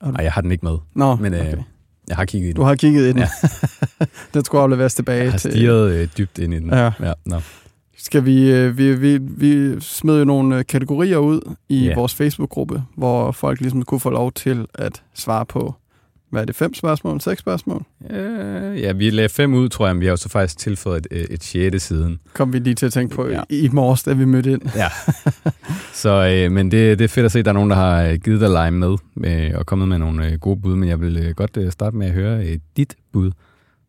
Speaker 1: har du-
Speaker 2: Nej, jeg har den ikke med.
Speaker 1: Nå,
Speaker 2: Men, øh,
Speaker 1: okay.
Speaker 2: Jeg har kigget i den.
Speaker 1: Du har kigget i den.
Speaker 2: Ja.
Speaker 1: den skulle afleveres tilbage
Speaker 2: Jeg har
Speaker 1: til...
Speaker 2: stirret øh, dybt ind i den.
Speaker 1: Ja.
Speaker 2: ja nå.
Speaker 1: Skal vi, øh, vi, vi, vi smed jo nogle øh, kategorier ud i
Speaker 2: Ja.
Speaker 1: vores Facebook-gruppe, hvor folk ligesom kunne få lov til at svare på, hvad er det, fem spørgsmål, seks spørgsmål?
Speaker 2: Øh, ja, vi lagde fem ud, tror jeg, men vi har jo så faktisk tilføjet et, et sjette siden.
Speaker 1: Kom vi lige til at tænke på ja.
Speaker 2: Ja.
Speaker 1: i, i morges, da vi mødte ind.
Speaker 2: Ja. så, øh, men det, det er fedt at se, at der er nogen, der har øh, givet dig lege med øh, og kommet med nogle øh, gode bud, men jeg vil øh, godt øh, starte med at høre øh, dit bud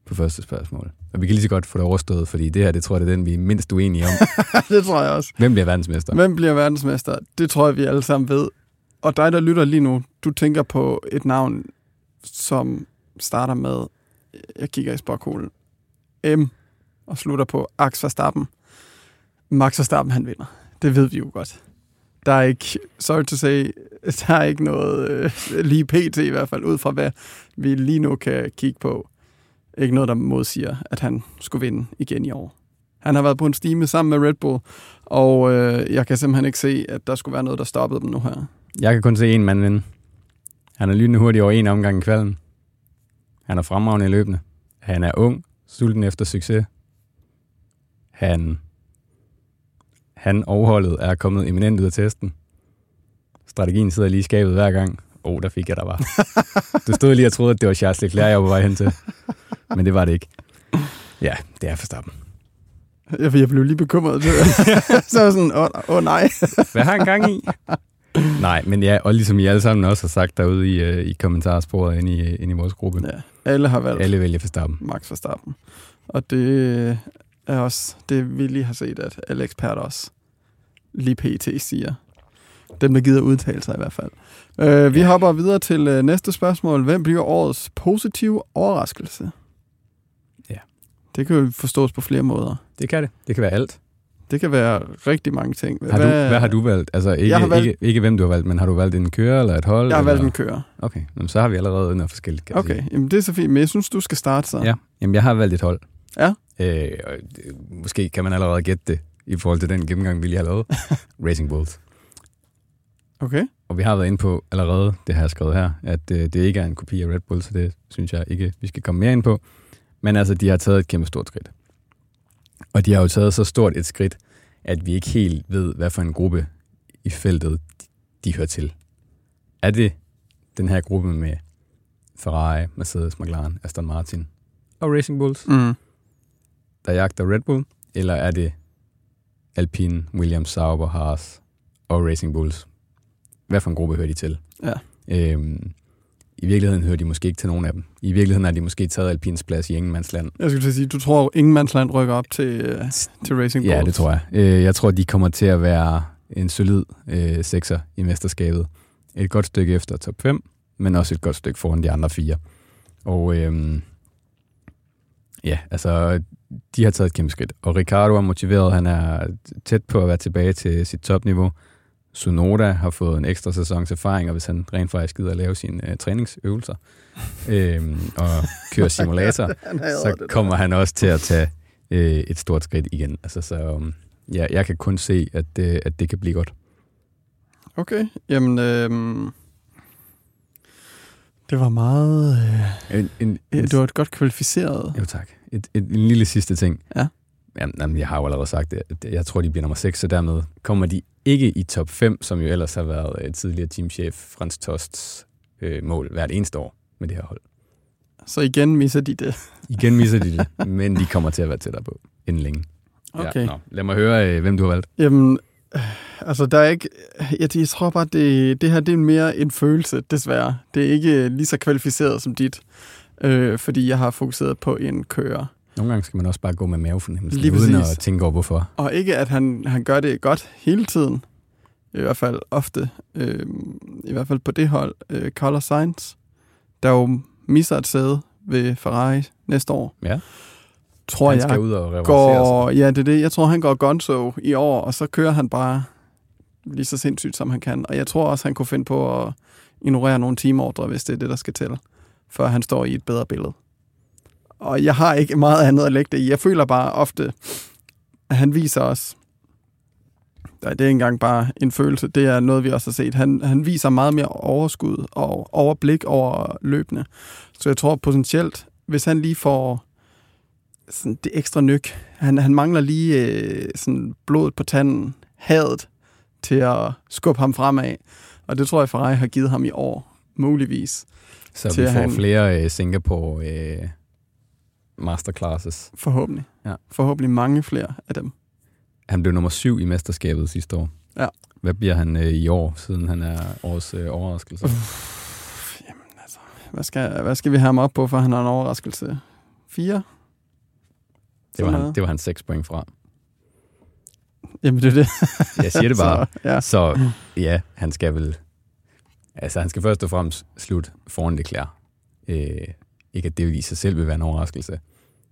Speaker 2: på første spørgsmål. Og vi kan lige så godt få det overstået, fordi det her, det tror jeg, det er den, vi er mindst uenige om.
Speaker 1: det tror jeg også.
Speaker 2: Hvem bliver verdensmester?
Speaker 1: Hvem bliver verdensmester? Det tror jeg, vi alle sammen ved. Og dig, der lytter lige nu, du tænker på et navn, som starter med, jeg kigger i sporkuglen, M, og slutter på Max Verstappen. Max Verstappen, han vinder. Det ved vi jo godt. Der er ikke, sorry to say, der er ikke noget, øh, lige pt i hvert fald, ud fra hvad vi lige nu kan kigge på. Ikke noget, der modsiger, at han skulle vinde igen i år. Han har været på en stime sammen med Red Bull, og øh, jeg kan simpelthen ikke se, at der skulle være noget, der stoppede dem nu her.
Speaker 2: Jeg kan kun se en mand vinde. Han er lynende hurtig over en omgang i kvalden. Han er fremragende i løbende. Han er ung, sulten efter succes. Han, han overholdet er kommet eminent ud af testen. Strategien sidder lige i skabet hver gang. Åh, oh, der fik jeg der var. Du stod lige og troede, at det var Charles Leclerc, jeg var på vej hen til. Men det var det ikke. Ja, det er Verstappen.
Speaker 1: Jeg, jeg blev lige bekymret. så var sådan, åh oh, oh, nej.
Speaker 2: Hvad har han gang i? Nej, men ja, og ligesom I alle sammen også har sagt derude i, uh, i kommentarsporet inde i, inde i vores gruppe.
Speaker 1: Ja, alle har valgt
Speaker 2: Alle vælger Verstappen.
Speaker 1: Max Verstappen. Og det er også det, vi lige har set, at alle eksperter også lige pt. siger. Dem, der gider udtale sig i hvert fald. Uh, vi
Speaker 2: Ja.
Speaker 1: hopper videre til uh, næste spørgsmål. Hvem bliver årets positive overraskelse?
Speaker 2: Ja.
Speaker 1: Det kan jo forstås på flere måder.
Speaker 2: Det kan det. Det kan være alt.
Speaker 1: Det kan være rigtig mange ting.
Speaker 2: Har du, hvad har du valgt? Altså ikke,
Speaker 1: valgt-
Speaker 2: ikke, ikke hvem du har valgt, men har du valgt en kører eller et hold?
Speaker 1: Jeg har valgt
Speaker 2: eller?
Speaker 1: en kører.
Speaker 2: Okay, jamen, så har vi allerede noget forskelligt. Kan
Speaker 1: Okay,
Speaker 2: sige.
Speaker 1: jamen det er så fint, men jeg synes, du skal starte så.
Speaker 2: Ja, jamen jeg har valgt et hold.
Speaker 1: Ja.
Speaker 2: Øh, og det- måske kan man allerede gætte det i forhold til den gennemgang, vi lige har lavet. Racing Bulls.
Speaker 1: Okay.
Speaker 2: Og vi har været inde på allerede, det har jeg skrevet her, at øh, det ikke er en kopi af Red Bull, så det synes jeg ikke, vi skal komme mere ind på. Men altså, de har taget et kæmpe stort skridt. Og de har jo taget så stort et skridt, at vi ikke helt ved, hvad for en gruppe i feltet de, de hører til. Er det den her gruppe med Ferrari, Mercedes, McLaren, Aston Martin og Racing Bulls,
Speaker 1: Mm.
Speaker 2: der jagter Red Bull? Eller er det Alpine, Williams, Sauber, Haas og Racing Bulls? Hvad for en gruppe hører de til?
Speaker 1: Ja.
Speaker 2: Øhm, I virkeligheden hører de måske ikke til nogen af dem. I virkeligheden har de måske taget Alpins plads i Ingemandsland.
Speaker 1: Jeg skulle til at sige, du tror, ingen mandsland rykker op til, uh, til Racing
Speaker 2: Ja,
Speaker 1: Bulls?
Speaker 2: det tror jeg. Øh, jeg tror, de kommer til at være en solid øh, sekser i mesterskabet. Et godt stykke efter top 5, men også et godt stykke foran de andre fire. Og øhm, ja, altså, de har taget et kæmpe skridt. Og Ricardo er motiveret, han er tæt på at være tilbage til sit topniveau. Sunoda har fået en ekstra sæsons erfaring, og hvis han rent faktisk gider at lave sine øh, træningsøvelser øhm, og køre simulator, så kommer han også til at tage øh, et stort skridt igen. Altså, så um, ja, jeg kan kun se, at, øh, at det kan blive godt.
Speaker 1: Okay, jamen... Øh, det var meget... Øh,
Speaker 2: En, en, en,
Speaker 1: det var et godt kvalificeret...
Speaker 2: jo tak. Et, et, en lille sidste ting.
Speaker 1: Ja.
Speaker 2: Jamen, jamen, jeg har jo allerede sagt det. Jeg tror, de bliver nummer 6, så dermed kommer de ikke i top 5, som jo ellers har været øh, tidligere teamchef Frans Tosts øh, mål hvert eneste år med det her hold.
Speaker 1: Så igen misser de det.
Speaker 2: Igen misser de det, men de kommer til at være tættere på inden længe.
Speaker 1: Okay.
Speaker 2: Ja, nå. Lad mig høre, øh, hvem du har valgt.
Speaker 1: Jamen, øh, altså der er ikke... Jeg, jeg tror bare, det, det her det er mere en følelse, desværre. Det er ikke lige så kvalificeret som dit. Øh, fordi jeg har fokuseret på en kører.
Speaker 2: Nogle gange skal man også bare gå med mavefornemmelsen,
Speaker 1: Lige
Speaker 2: uden
Speaker 1: præcis.
Speaker 2: at tænke over, hvorfor.
Speaker 1: Og ikke, at han, han gør det godt hele tiden. I hvert fald ofte. Øh, I hvert fald på det hold. Øh, Carlos Sainz, der jo misser et sæde ved Ferrari næste år.
Speaker 2: Ja.
Speaker 1: Tror
Speaker 2: han
Speaker 1: jeg
Speaker 2: skal ud og
Speaker 1: går, ja, det er det. Jeg tror, han går gonzo i år, og så kører han bare lige så sindssygt, som han kan. Og jeg tror også, han kunne finde på at ignorere nogle teamordre, hvis det er det, der skal til, før han står i et bedre billede. Og jeg har ikke meget andet at lægge det i. Jeg føler bare ofte, at han viser os, Nej, det er ikke engang bare en følelse, det er noget, vi også har set. Han, han viser meget mere overskud og overblik over løbende. Så jeg tror potentielt, hvis han lige får sådan det ekstra nyk, han, han mangler lige øh, sådan blodet på tanden, hadet til at skubbe ham fremad. Og det tror jeg, Ferrari har givet ham i år, muligvis.
Speaker 2: Så vi får
Speaker 1: han-
Speaker 2: flere øh, Singapore øh, masterclasses.
Speaker 1: Forhåbentlig.
Speaker 2: Ja.
Speaker 1: Forhåbentlig mange flere af dem.
Speaker 2: Han blev nummer syv i mesterskabet sidste år.
Speaker 1: Ja.
Speaker 2: Hvad bliver han øh, i år, siden han er årets øh, overraskelse?
Speaker 1: Uff, jamen altså, hvad skal, hvad skal vi have ham op på, for han har en overraskelse? Fire?
Speaker 2: Det var, han, det var han 6 point fra.
Speaker 1: Jamen, det er det.
Speaker 2: Jeg siger det bare.
Speaker 1: Så, ja.
Speaker 2: Så ja, han skal vel... Altså, han skal først og fremmest slutte foran det klær. Øh, ikke at det i sig selv vil være en overraskelse.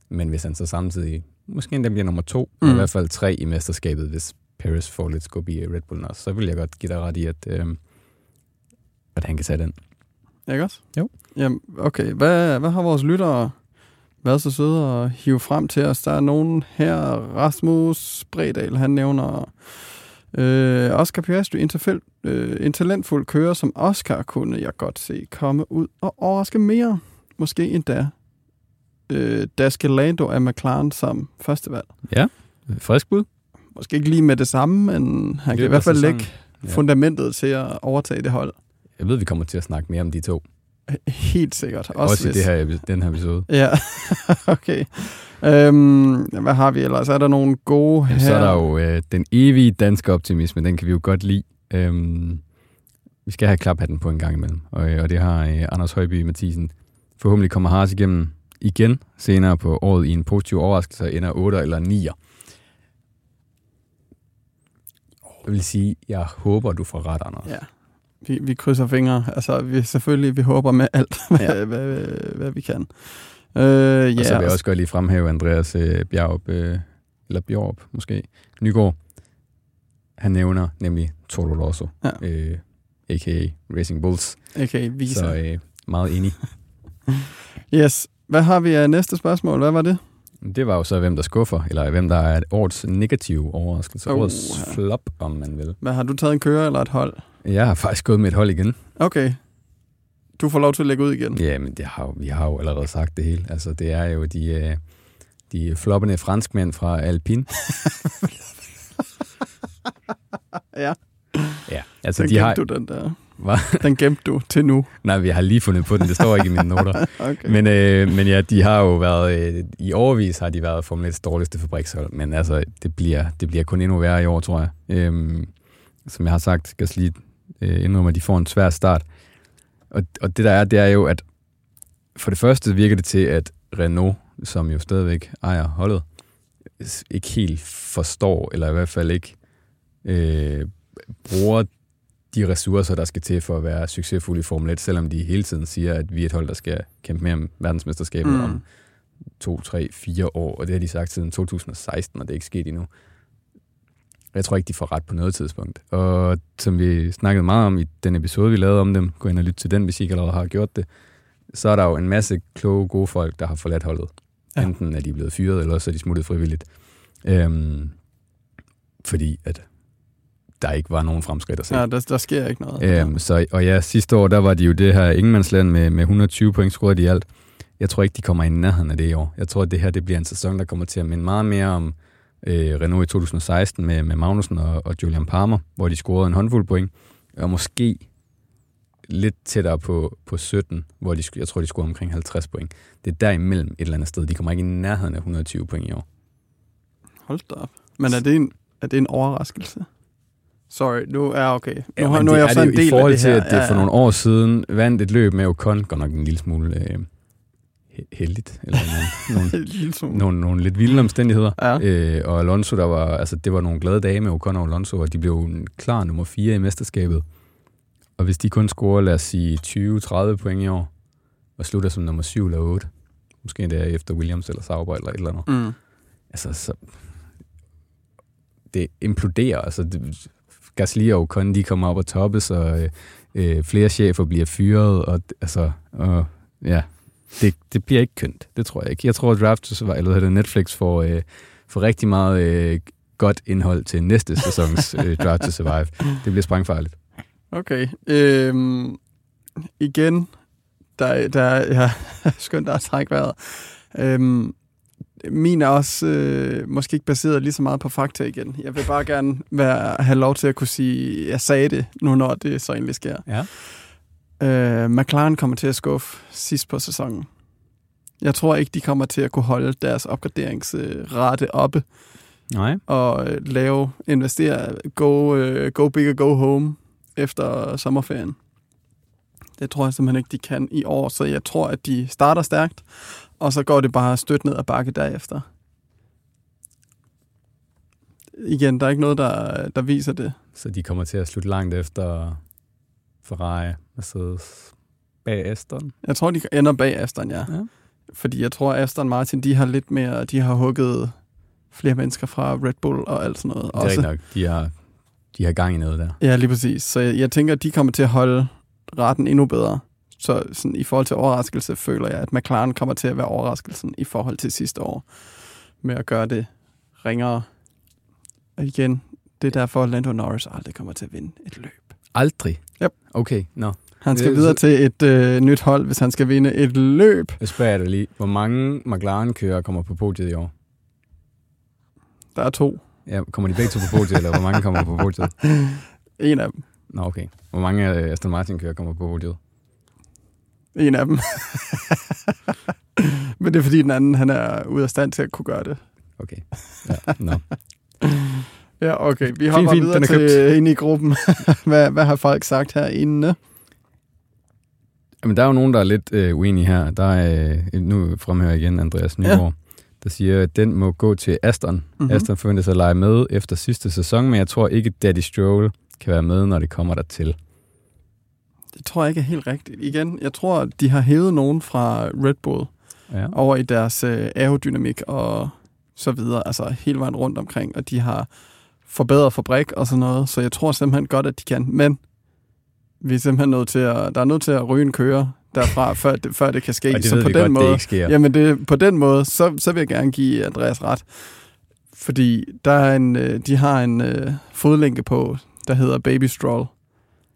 Speaker 2: Men hvis han så samtidig måske endda bliver nummer to, mm.
Speaker 1: Mm.
Speaker 2: i hvert fald tre i mesterskabet, hvis Paris får lidt skub i Red Bullen også, så vil jeg godt give dig ret i, at, øh, at han kan tage den.
Speaker 1: Ikke også?
Speaker 2: Jo.
Speaker 1: Jamen, okay. Hvad, hvad har vores lyttere været så søde at hive frem til os? Der er nogen her, Rasmus Bredal, han nævner øh, Oscar Piastri, en, tilfæld, øh, en talentfuld kører som Oscar kunne jeg godt se komme ud og overraske mere. Måske endda øh, Daskelando af McLaren som førstevalg.
Speaker 2: Ja, frisk bud.
Speaker 1: Måske ikke lige med det samme, men han kan i hvert fald lægge
Speaker 2: Ja.
Speaker 1: fundamentet til at overtage det hold.
Speaker 2: Jeg ved, vi kommer til at snakke mere om de to.
Speaker 1: Helt sikkert.
Speaker 2: Også, også i
Speaker 1: hvis-
Speaker 2: det her, den her episode.
Speaker 1: Ja, okay. Øhm, hvad har vi ellers? Er der nogle gode her?
Speaker 2: Så er der jo øh, den evige danske optimisme, den kan vi jo godt lide. Øhm, vi skal have klaphatten på en gang imellem, og, øh, og det har øh, Anders Højby Mathisen. Forhåbentlig kommer Haas igennem igen senere på året i en positiv overraskelse og ender 8 eller 9'er. Jeg vil sige, jeg håber, du får ret, Anders.
Speaker 1: Ja, vi, vi krydser fingre. Altså, vi selvfølgelig, vi håber med alt, hvad,
Speaker 2: Ja.
Speaker 1: hvad, hvad, hvad vi kan. Øh,
Speaker 2: Ja, og så vil jeg også godt lige fremhæve Andreas øh, Bjerg, øh, eller Bjørp måske, Nygaard. Han nævner nemlig Toro Rosso,
Speaker 1: Ja.
Speaker 2: øh, a.k.a. Racing Bulls.
Speaker 1: okay, vise.
Speaker 2: Så øh, meget enig.
Speaker 1: Yes. Hvad har vi af næste spørgsmål? Hvad var det?
Speaker 2: Det var jo så, hvem der skuffer, eller hvem der er årets negative overraskelse.
Speaker 1: Oh,
Speaker 2: årets
Speaker 1: ja.
Speaker 2: flop, om man vil.
Speaker 1: Hvad har du taget en kører eller et hold?
Speaker 2: Jeg har faktisk gået med et hold igen.
Speaker 1: Okay. Du får lov til at lægge ud igen.
Speaker 2: Ja, men det har, jo- vi har jo allerede sagt det hele. Altså, det er jo de, øh, de floppende franskmænd fra Alpine.
Speaker 1: Ja,
Speaker 2: Ja, altså
Speaker 1: den
Speaker 2: de har...
Speaker 1: du, den der.
Speaker 2: Hvad?
Speaker 1: Den gemte du til nu.
Speaker 2: Nej, vi har lige fundet på den. Det står ikke i mine noter.
Speaker 1: Okay.
Speaker 2: Men, øh, men ja, de har jo været, øh, i overvis har de været Formel 1's dårligste fabrikshold, men altså, det bliver, det bliver kun endnu værre i år, tror jeg. Øhm, som jeg har sagt, skal lige øh, indrømme, at de får en svær start. Og, og det der er, det er jo, at for det første virker det til, at Renault, som jo stadigvæk ejer holdet, ikke helt forstår, eller i hvert fald ikke øh, bruger de ressourcer, der skal til for at være succesfuld i Formel 1, selvom de hele tiden siger, at vi er et hold, der skal kæmpe mere om verdensmesterskabet mm. Om to, tre, fire år, og det har de sagt siden 2016, og det er ikke sket endnu. Jeg tror ikke, de får ret på noget tidspunkt. Og som vi snakkede meget om i den episode, vi lavede om dem, gå ind og lytte til den, hvis I ikke allerede har gjort det, så er der jo en masse kloge, gode folk, der har forladt holdet. Ja. Enten er de blevet fyret, eller også er de smuttet frivilligt. Øhm, fordi at der ikke var nogen fremskridt at se.
Speaker 1: Ja, der, der sker ikke noget.
Speaker 2: Øhm, så, og ja, sidste år, der var de jo det her ingenmandsland med, med 120 point scoret i alt. Jeg tror ikke, de kommer i nærheden af det i år. Jeg tror, at det her det bliver en sæson, der kommer til at minde meget mere om øh, Renault i 2016 med, med Magnussen og, og Julian Palmer, hvor de scorede en håndfuld point. Og måske lidt tættere på, på 17, hvor de, jeg tror, de scorede omkring 50 point. Det er derimellem et eller andet sted. De kommer ikke i nærheden af 120 point i år.
Speaker 1: Hold da op. Men er det en, er det en overraskelse? Sorry, nu er okay. Nu,
Speaker 2: Ja,
Speaker 1: nu er
Speaker 2: det
Speaker 1: jeg jo så en del
Speaker 2: I forhold
Speaker 1: af det
Speaker 2: til,
Speaker 1: her.
Speaker 2: at det for nogle år siden vandt et løb med Ocon, godt nok en lille smule øh, he- heldigt, eller nogle, nogle, nogle, nogle lidt vilde omstændigheder.
Speaker 1: Ja.
Speaker 2: Øh, og Alonso, der var, altså, det var nogle glade dage med Ocon og Alonso, og de blev klar nummer 4 i mesterskabet. Og hvis de kun scorer, lad os sige, 20-30 point i år, og slutter som nummer 7 eller 8, måske endda efter Williams eller Sauber eller et eller andet,
Speaker 1: Mm.
Speaker 2: altså, så det imploderer. Altså, det, Gasly og Ocon, de kommer op og toppes, og øh, øh, flere chefer bliver fyret, og altså, og, ja, det, det bliver ikke kønt. Det tror jeg ikke. Jeg tror, at Draft eller Netflix får, øh, får rigtig meget øh, godt indhold til næste sæsons øh, Draft to Survive. Det bliver sprængfarligt.
Speaker 1: Okay. Øhm, igen, der, der ja, skønt at trække vejret. Øhm, min er også øh, måske ikke baseret lige så meget på fakta igen. Jeg vil bare gerne være, have lov til at kunne sige, jeg sagde det, nu når det så egentlig sker.
Speaker 2: Ja.
Speaker 1: Øh, McLaren kommer til at skuffe sidst på sæsonen. Jeg tror ikke, de kommer til at kunne holde deres opgraderingsrate oppe
Speaker 2: Nej.
Speaker 1: og øh, lave, investere, go, øh, go big og go home efter sommerferien. Det tror jeg simpelthen ikke, de kan i år, så jeg tror, at de starter stærkt, og så går det bare støt ned ad bakke derefter. igen, der er ikke noget, der, der viser det.
Speaker 2: Så de kommer til at slutte langt efter Ferrari, Mercedes, bag Aston.
Speaker 1: Jeg tror, de ender bag Aston, ja.
Speaker 2: Ja.
Speaker 1: Fordi jeg tror, Aston Martin, de har lidt mere, de har hugget flere mennesker fra Red Bull og alt sådan noget.
Speaker 2: Det er rigtigt nok. De har, de har gang i noget der.
Speaker 1: Ja, lige præcis. Så jeg, jeg tænker, at de kommer til at holde retten endnu bedre. Så sådan, i forhold til overraskelse, føler jeg, at McLaren kommer til at være overraskelsen i forhold til sidste år. Med at gøre det ringere. Og igen, det er derfor, at Lando Norris aldrig kommer til at vinde et løb.
Speaker 2: Aldrig?
Speaker 1: Yep.
Speaker 2: Okay, nå. No.
Speaker 1: Han skal videre til et øh, nyt hold, hvis han skal vinde et løb.
Speaker 2: Jeg spørger dig lige. Hvor mange McLaren-kører kommer på podiet i år?
Speaker 1: Der er to.
Speaker 2: Ja, kommer de begge to på podiet, eller hvor mange kommer på podiet?
Speaker 1: En af dem.
Speaker 2: Nå, okay. Hvor mange af Aston Martin-kører kommer på podiet?
Speaker 1: En af dem. Men det er fordi, den anden han er ude af stand til at kunne gøre det.
Speaker 2: Okay. Ja, nå.
Speaker 1: Ja, okay. Vi hopper
Speaker 2: fint,
Speaker 1: videre
Speaker 2: den er
Speaker 1: til
Speaker 2: købt.
Speaker 1: ind i gruppen. hvad, hvad har folk sagt herinde?
Speaker 2: Jamen, der er jo nogen, der er lidt øh, uenige her. Der er, øh, nu fremhører jeg igen Andreas Nygaard, ja. der siger, at den må gå til Aston.
Speaker 1: Mhm.
Speaker 2: Mm-hmm. Aston forventes at lege med efter sidste sæson, men jeg tror ikke, Daddy Stroll kan være med, når det kommer der til.
Speaker 1: Det tror jeg ikke er helt rigtigt. Igen, jeg tror, at de har hævet nogen fra Red Bull
Speaker 2: Ja.
Speaker 1: over i deres øh, aerodynamik og så videre. Altså hele vejen rundt omkring. Og de har forbedret fabrik og sådan noget. Så jeg tror simpelthen godt, at de kan. Men vi er simpelthen nødt til at, der er nødt til at ryge en køre derfra, før det, før det kan ske.
Speaker 2: Og det
Speaker 1: så på den
Speaker 2: godt,
Speaker 1: måde,
Speaker 2: det ikke sker.
Speaker 1: Jamen det, på den måde, så, så vil jeg gerne give Andreas ret. Fordi der er en, øh, de har en øh, fodlænke på, der hedder Baby Stroll.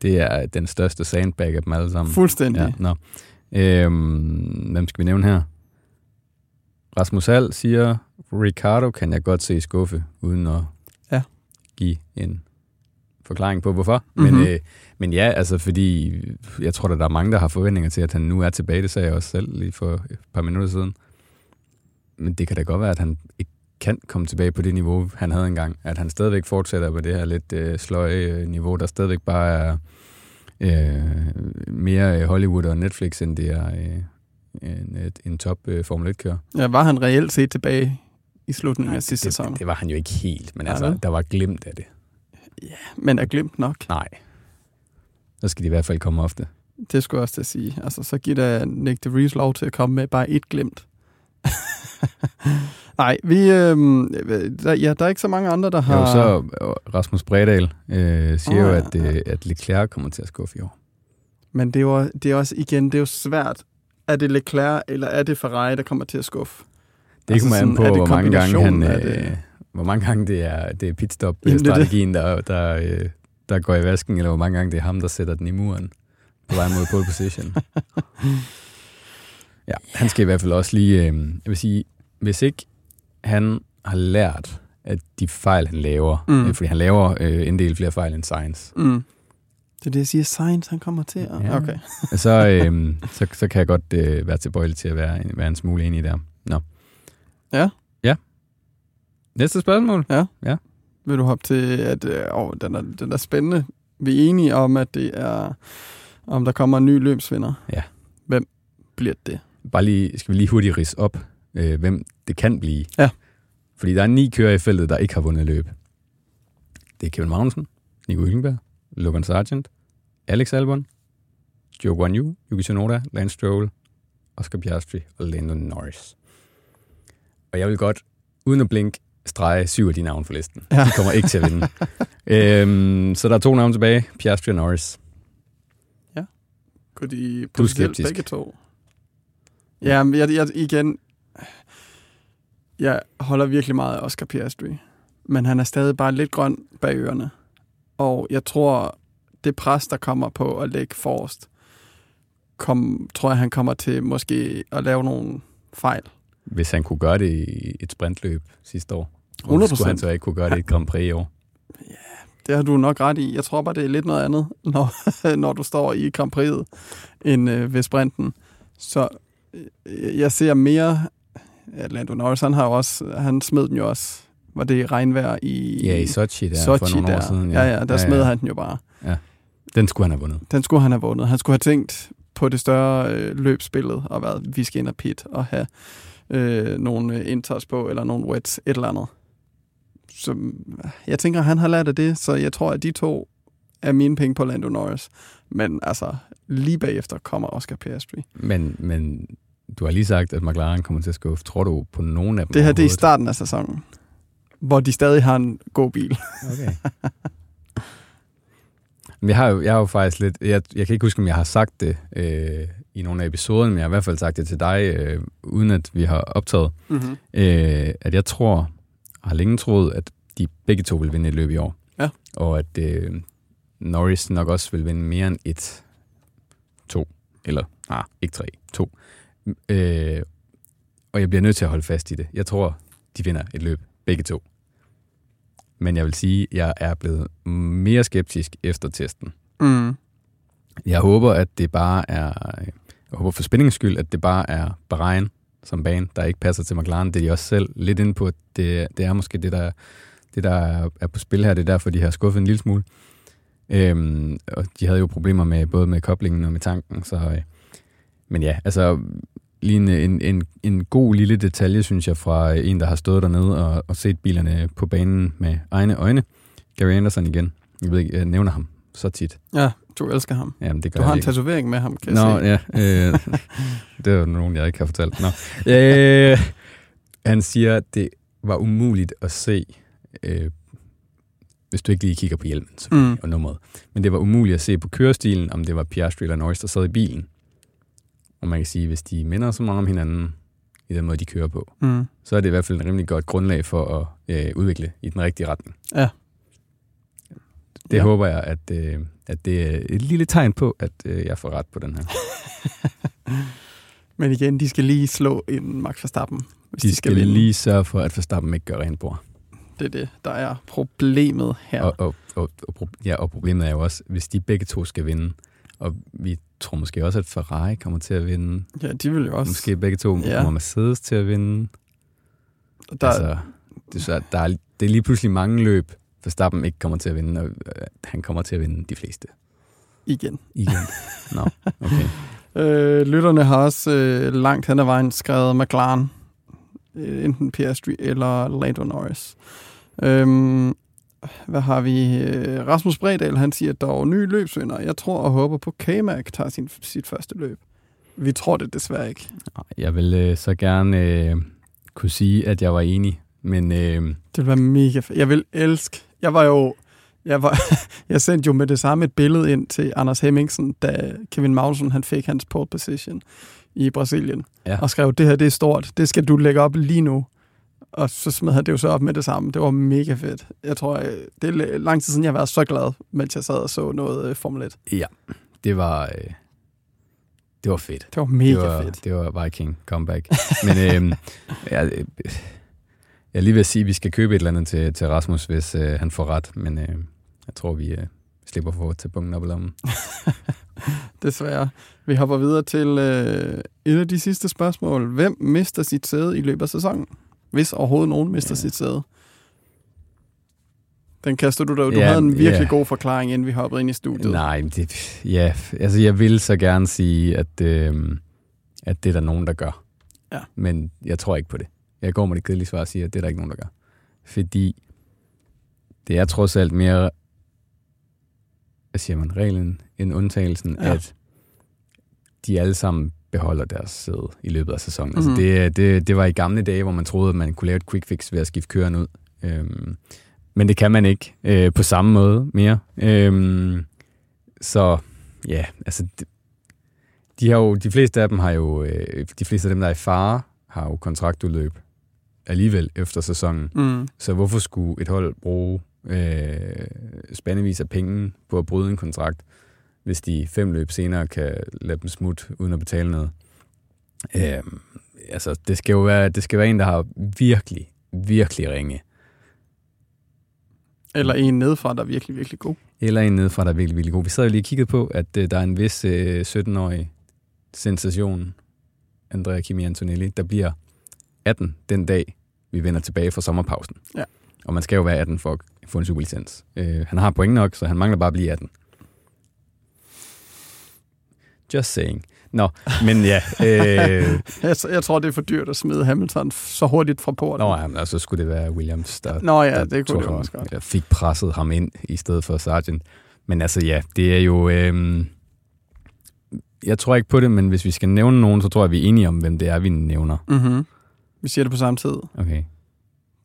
Speaker 2: Det er den største sandbag af dem alle sammen.
Speaker 1: Fuldstændig.
Speaker 2: Ja, nå. Øhm, hvem skal vi nævne her? Rasmus Hall siger, Ricardo kan jeg godt se skuffe, uden at
Speaker 1: Ja.
Speaker 2: give en forklaring på, hvorfor.
Speaker 1: Mhm.
Speaker 2: Men, øh, men ja, altså fordi, jeg tror, at der er mange, der har forventninger til, at han nu er tilbage. Det sagde jeg også selv lige for et par minutter siden. Men det kan da godt være, at han ikke kan komme tilbage på det niveau, han havde engang. At han stadigvæk fortsætter på det her lidt øh, sløje øh, niveau, der stadigvæk bare er øh, mere Hollywood og Netflix, end det er øh, en, et, en top øh, Formel 1-kører.
Speaker 1: Ja, var han reelt set tilbage i slutningen af sidste
Speaker 2: det,
Speaker 1: sæson?
Speaker 2: det, var han jo ikke helt, men
Speaker 1: Nej,
Speaker 2: altså, der var glemt af det.
Speaker 1: Men er glemt nok.
Speaker 2: Nej. Så skal de i hvert fald komme ofte.
Speaker 1: Det skulle jeg også til at sige. Altså, så giver da Nick DeVries lov til at komme med bare et glemt. Nej, vi, øhm, der, ja, der er ikke så mange andre, der har...
Speaker 2: Jo, så øh, Rasmus Bredal øh, siger oh, jo, at, øh, at Leclerc kommer til at skuffe i år.
Speaker 1: Men det er, jo, det er også, igen, det er jo svært. Er det Leclerc, eller er det Ferrari, der kommer til at skuffe?
Speaker 2: Det
Speaker 1: Altså
Speaker 2: kommer an
Speaker 1: sådan,
Speaker 2: på, hvor mange gange han, øh,
Speaker 1: det?
Speaker 2: hvor mange gange det er, det er pitstop-strategien, der, der, øh, der går i vasken, eller hvor mange gange det er ham, der sætter den i muren på vej mod pole position. ja, han skal i hvert fald også lige, øh, jeg vil sige, hvis ikke han har lært at de fejl, han laver,
Speaker 1: Mm.
Speaker 2: øh, fordi han laver øh, en del flere fejl end Science,
Speaker 1: Mm. Det er det, jeg siger. Sainz, han kommer til at...
Speaker 2: Ja.
Speaker 1: Okay.
Speaker 2: så, øh, så, så kan jeg godt øh, være tilbøjelig til at være, være en smule enig der. Nå.
Speaker 1: Ja.
Speaker 2: Ja. Næste spørgsmål.
Speaker 1: Vil du hoppe til, at øh, åh, den, er, den er spændende. Vi er enige om, at det er, om der kommer en ny løbsvinder.
Speaker 2: Ja.
Speaker 1: Hvem bliver det?
Speaker 2: Bare lige, skal vi lige hurtigt rise op, øh, hvem det kan blive.
Speaker 1: Ja.
Speaker 2: Fordi der er ni kører i feltet, der ikke har vundet løb. Det er Kevin Magnussen, Nico Hülkenberg, Logan Sargent, Alex Albon, Joe Guan Yu, Yuki Tsunoda, Lance Stroll, Oscar Piastri og Lando Norris. Og jeg vil godt, uden at blink, strege syv af de navne for listen.
Speaker 1: Ja.
Speaker 2: De kommer ikke til at vinde. øhm, så der er to navne tilbage, Piastri og Norris.
Speaker 1: Kunne de
Speaker 2: Du er skeptisk.
Speaker 1: begge to? Ja, men jeg, jeg, igen, jeg holder virkelig meget af Oscar Piastri, men han er stadig bare lidt grøn bag ørerne. Og jeg tror, det pres, der kommer på at lægge forrest, kom, tror jeg, han kommer til måske at lave nogle fejl.
Speaker 2: Hvis han kunne gøre det i et sprintløb sidste år. Hvorfor
Speaker 1: 100%.
Speaker 2: skulle han så ikke kunne gøre det i et Grand Prix i år?
Speaker 1: Det har du nok ret i. Jeg tror bare, det er lidt noget andet, når, når du står i Grand Prix'et, end øh, ved sprinten. Så jeg ser mere... Ja, Lando Norris, han har jo også... Han smed den jo også. Var det i regnvejr i...
Speaker 2: Ja, i Sochi der
Speaker 1: Sochi
Speaker 2: for nogle
Speaker 1: der.
Speaker 2: år siden.
Speaker 1: Ja, ja, der smed han den jo bare.
Speaker 2: Den skulle han have vundet.
Speaker 1: Den skulle han have vundet. Han skulle have tænkt på det større øh, løbsbillede, og været, vi skal ind og pit, og have øh, nogle øh, inters på, eller nogle wets, et eller andet. så jeg tænker, han har lært af det, så jeg tror, at de to er mine penge på Lando Norris. Men altså, lige bagefter kommer Oscar Piastri.
Speaker 2: Men, men du har lige sagt, at McLaren kommer til at skuffe. Tror du på nogen af dem
Speaker 1: Det her, det er i starten af sæsonen, hvor de stadig har en god bil.
Speaker 2: Okay. Men jeg har jo, jeg har jo faktisk lidt... Jeg, jeg kan ikke huske, om jeg har sagt det øh, i nogle af episoderne, men jeg har i hvert fald sagt det til dig, øh, uden at vi har optaget,
Speaker 1: Mm-hmm.
Speaker 2: øh, at jeg tror, har længe troet, at de begge to vil vinde et løb i år.
Speaker 1: Ja.
Speaker 2: Og at øh, Norris nok også vil vinde mere end et, to, eller ah, ikke tre, to. Øh, og jeg bliver nødt til at holde fast i det. Jeg tror, de vinder et løb, begge to. Men jeg vil sige, at jeg er blevet mere skeptisk efter testen.
Speaker 1: Mm.
Speaker 2: Jeg håber, at det bare er... Jeg håber for spændingens skyld, at det bare er Bahrain som bane, der ikke passer til McLaren. Det er de også selv lidt inde på. Det, det er måske det, der, det, der er- er på spil her. Det er derfor, de har skuffet en lille smule. Øhm, og de havde jo problemer med både med koblingen og med tanken. Så, øh, men ja, altså lige en, en, en, en god lille detalje, synes jeg, fra en, der har stået dernede og, og set bilerne på banen med egne øjne. Gary Anderson igen. Jeg ved ikke, jeg nævner ham så tit.
Speaker 1: Ja, du elsker ham.
Speaker 2: Jamen, det gør
Speaker 1: Du har en
Speaker 2: ikke.
Speaker 1: tatovering med ham, kan
Speaker 2: Nå,
Speaker 1: jeg se.
Speaker 2: ja. Øh, det er nogen, jeg ikke har fortalt. Nå. Øh, han siger, at det var umuligt at se, øh, hvis du ikke lige kigger på hjelmen
Speaker 1: Mm.
Speaker 2: og nummeret. Men det var umuligt at se på kørestilen, om det var Piastri eller Norris, der sad i bilen. Og man kan sige, hvis de minder så meget om hinanden i den måde, de kører på,
Speaker 1: Mm.
Speaker 2: så er det i hvert fald et rimelig godt grundlag for at øh, udvikle i den rigtige retning.
Speaker 1: Ja.
Speaker 2: Det
Speaker 1: Ja.
Speaker 2: håber jeg, at, øh, at det er et lille tegn på, at øh, jeg får ret på den her.
Speaker 1: Men igen, de skal lige slå en Max Verstappen, hvis
Speaker 2: De,
Speaker 1: de, skal,
Speaker 2: skal
Speaker 1: vinde.
Speaker 2: lige sørge for, at Verstappen ikke gør rent bord.
Speaker 1: Det er det, der er problemet her.
Speaker 2: Og, og, og, og, ja, og problemet er jo også, hvis de begge to skal vinde, og vi tror måske også, at Ferrari kommer til at vinde.
Speaker 1: Ja, de vil jo også...
Speaker 2: Måske begge to
Speaker 1: Ja.
Speaker 2: kommer Mercedes til at vinde.
Speaker 1: Der,
Speaker 2: Der, altså, det, er, så, der er, det er lige pludselig mange løb, Verstappen ikke kommer til at vinde, og øh, han kommer til at vinde de fleste.
Speaker 1: igen.
Speaker 2: Igen. Nå, okay.
Speaker 1: Øh, lytterne har også øh, langt hen ad vejen skrevet McLaren. Øh, enten Piastri eller Lando Norris. Øhm, hvad har vi? Rasmus Bredal, han siger, at der er ny løbsvinder. Jeg tror og håber på, K-Mac tager sin, sit første løb. Vi tror det desværre ikke.
Speaker 2: Jeg vil øh, så gerne øh, kunne sige, at jeg var enig, men øh,
Speaker 1: Det være mega fedt. Jeg vil elske. Jeg var jo... Jeg, var, jeg sendte jo med det samme et billede ind til Anders Hemmingsen, da Kevin Magnussen han fik hans pole position i Brasilien.
Speaker 2: Ja.
Speaker 1: Og skrev, det her det er stort. Det skal du lægge op lige nu. Og så smed han det jo så op med det samme. Det var mega fedt. Jeg tror, øh, det er lang tid siden, jeg har været så glad, mens jeg sad og så noget øh, Formel 1.
Speaker 2: ja, det var, øh, det var fedt.
Speaker 1: Det var mega
Speaker 2: det var,
Speaker 1: fedt.
Speaker 2: Det var Viking comeback. Men øh, jeg, jeg er lige ved at sige, at vi skal købe et eller andet til, til Rasmus, hvis øh, han får ret. Men øh, jeg tror, vi øh, slipper for at tage punkten op i lommen.
Speaker 1: Desværre. Vi hopper videre til øh, et af de sidste spørgsmål. Hvem mister sit sæde i løbet af sæsonen? Hvis overhovedet nogen mister
Speaker 2: Ja.
Speaker 1: sit sæde. Den kaster du dig. Du
Speaker 2: Ja,
Speaker 1: havde en virkelig
Speaker 2: ja.
Speaker 1: god forklaring, inden vi hoppede ind i studiet.
Speaker 2: Nej, men det, ja, altså jeg vil så gerne sige, at, øh, at det er der nogen, der gør.
Speaker 1: Ja.
Speaker 2: Men jeg tror ikke på det. Jeg går med det kedelige svar og siger, at det er der ikke nogen, der gør. Fordi det er trods alt mere, hvad siger man, reglen end undtagelsen,
Speaker 1: Ja.
Speaker 2: ja. at de alle sammen beholder deres sæde i løbet af sæsonen.
Speaker 1: Mhm.
Speaker 2: Altså det, det, det var i gamle dage, hvor man troede, at man kunne lave et quick fix ved at skifte køren ud. Øhm, men det kan man ikke øh, på samme måde mere. Øhm, så ja, altså de, de har jo, de fleste af dem har jo, øh, de fleste af dem, der er i fare, har jo kontraktudløb alligevel efter sæsonen.
Speaker 1: Mm.
Speaker 2: Så hvorfor skulle et hold bruge øh, spandevis af penge på at bryde en kontrakt, hvis de fem løb senere kan lade dem smutte uden at betale noget? Øh, altså, det skal jo være, det skal være en, der har virkelig, virkelig ringe.
Speaker 1: Eller en nedefra, der er virkelig, virkelig god.
Speaker 2: Eller en nedefra, der er virkelig, virkelig god. Vi sad jo lige og kiggede på, at øh, der er en vis øh, 17-årig sensation, Andrea Kimi Antonelli, der bliver 18 den dag, vi vender tilbage fra sommerpausen.
Speaker 1: Ja.
Speaker 2: Og man skal jo være 18 for at få en superlicens. Øh, han har point nok, så han mangler bare at blive 18. Just saying. Nå, men ja. Øh,
Speaker 1: Jeg, jeg tror, det er for dyrt at smide Hamilton så hurtigt fra porten.
Speaker 2: nå, jamen, altså skulle det være Williams, der,
Speaker 1: Nå ja,
Speaker 2: der
Speaker 1: det kunne det
Speaker 2: ham,
Speaker 1: også godt.
Speaker 2: fik presset ham ind i stedet for Sargent. Men altså ja, det er jo... Øh, jeg tror ikke på det, men hvis vi skal nævne nogen, så tror jeg, vi er enige om, hvem det er, vi nævner.
Speaker 1: Mm-hmm. Vi siger det på samme tid.
Speaker 2: Okay.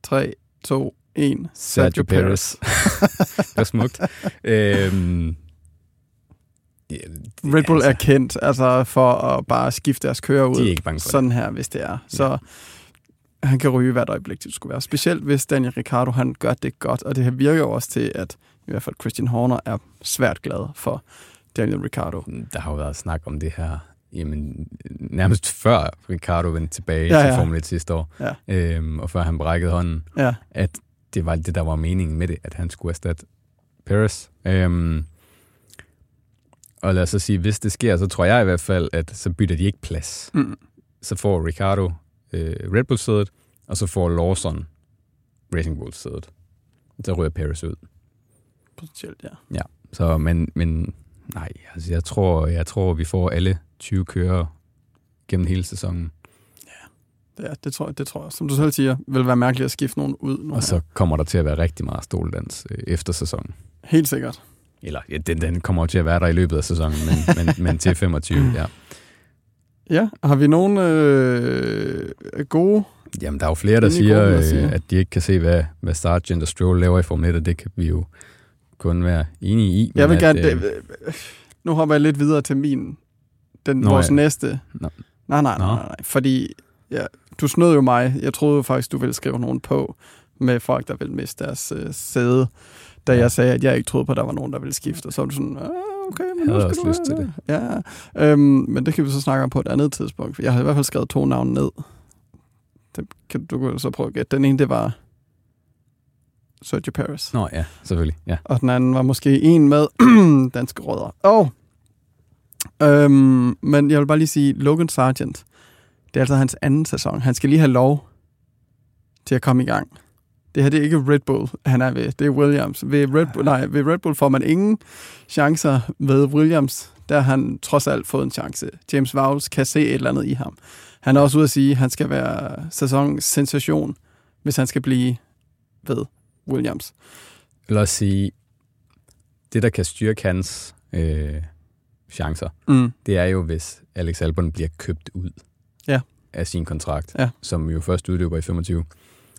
Speaker 1: 3, 2, 1.
Speaker 2: Sergio Perez. det var smukt. øhm, ja, det-
Speaker 1: Red Bull
Speaker 2: altså,
Speaker 1: er kendt altså, for at bare skifte deres kører ud.
Speaker 2: De er ikke bange for
Speaker 1: sådan her, hvis det er. Så han kan ryge hvert øjeblik, det skulle være. Specielt hvis Daniel Ricciardo han gør det godt, og det her virker jo også til, at i hvert fald Christian Horner er svært glad for Daniel Ricciardo.
Speaker 2: det. Der har jo været snak om det her jamen, nærmest før Ricardo vendte tilbage
Speaker 1: Ja,
Speaker 2: ja,
Speaker 1: ja.
Speaker 2: til Formel 1 sidste år,
Speaker 1: Ja.
Speaker 2: øhm, og før han brækkede hånden,
Speaker 1: Ja,
Speaker 2: at det var det, der var meningen med det, at han skulle erstatte Paris. Øhm, og lad os så sige, hvis det sker, så tror jeg i hvert fald, at så bytter de ikke plads.
Speaker 1: mm.
Speaker 2: Så får Ricardo øh, Red Bull-sædet, og så får Lawson Racing Bull-sædet. Så ryger Paris ud.
Speaker 1: potentielt, ja.
Speaker 2: Så, men, men nej, altså jeg tror, jeg tror, vi får alle 20 kører gennem hele sæsonen.
Speaker 1: Ja, det tror, jeg, det tror jeg, som du selv siger, vil være mærkeligt at skifte nogen ud nu.
Speaker 2: Og så kommer der til at være rigtig meget stoledans øh, efter sæsonen.
Speaker 1: Helt sikkert.
Speaker 2: Eller ja, den, den kommer jo til at være der i løbet af sæsonen, men, men, men til 25, ja.
Speaker 1: Ja, har vi nogen øh, gode?
Speaker 2: Jamen, der er jo flere, der siger,
Speaker 1: gode, der siger.
Speaker 2: øh, at de ikke kan se, hvad, hvad Sargent og Stroll laver i Formel 1, og det kan vi jo kun være enige i.
Speaker 1: Jeg vil
Speaker 2: men
Speaker 1: gerne...
Speaker 2: at, øh,
Speaker 1: nu hopper jeg lidt videre til min... Den,
Speaker 2: Nå,
Speaker 1: vores
Speaker 2: ja.
Speaker 1: næste.
Speaker 2: Nå.
Speaker 1: Nej, nej, nej, nej, nej. Fordi ja, du snød jo mig. Jeg troede jo faktisk, du ville skrive nogen på med folk, der ville miste deres øh, sæde. Da jeg sagde, at jeg ikke troede på, at der var nogen, der ville skifte. Så var du sådan, ah, okay, men nu skal
Speaker 2: også
Speaker 1: du
Speaker 2: lyst til
Speaker 1: det. Ja, øhm, men det kan vi så snakke om på et andet tidspunkt. Jeg har i hvert fald skrevet to navne ned. Det kan du så prøve at gætte. Den ene, det var Sergio Paris.
Speaker 2: Nå ja, selvfølgelig. Ja.
Speaker 1: Og den anden var måske en med danske rødder. Og, øhm, men jeg vil bare lige sige, Logan Sargent, det er altså hans anden sæson. Han skal lige have lov til at komme i gang. Det her det er ikke Red Bull, han er ved. Det er Williams. Ved Red Bull, nej, ved Red Bull får man ingen chancer. Ved Williams, der har han trods alt fået en chance. James Vowles kan se et eller andet i ham. Han er også ude at sige, at han skal være sæsonens sensation, hvis han skal blive ved Williams.
Speaker 2: Lad os sige, det der kan styrke hans øh, chancer,
Speaker 1: Mm.
Speaker 2: det er jo, hvis Alex Albon bliver købt ud
Speaker 1: Ja.
Speaker 2: af sin kontrakt,
Speaker 1: Ja.
Speaker 2: som jo først udløber i 25,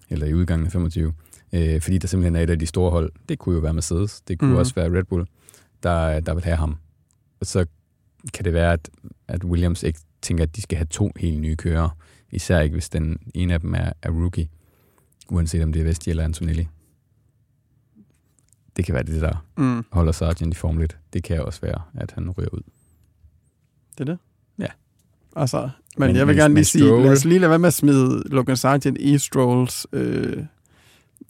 Speaker 2: eller i udgangen af 25, øh, fordi der simpelthen er et af de store hold. Det kunne jo være Mercedes, det kunne mm. også være Red Bull, der, der vil have ham. Og så kan det være, at, at Williams ikke tænker, at de skal have to helt nye kører, især ikke hvis den ene af dem er, er rookie, uanset om det er Vesti eller Antonelli. Det kan være det, der
Speaker 1: Mm.
Speaker 2: holder Sargent i Formel 1. Det kan også være, at han ryger ud.
Speaker 1: Det er det? Altså, men,
Speaker 2: Men-
Speaker 1: jeg vil gerne lige sige,
Speaker 2: Stroll-
Speaker 1: lad os lige lade være med at smide Logan Sargent i Strolls øh,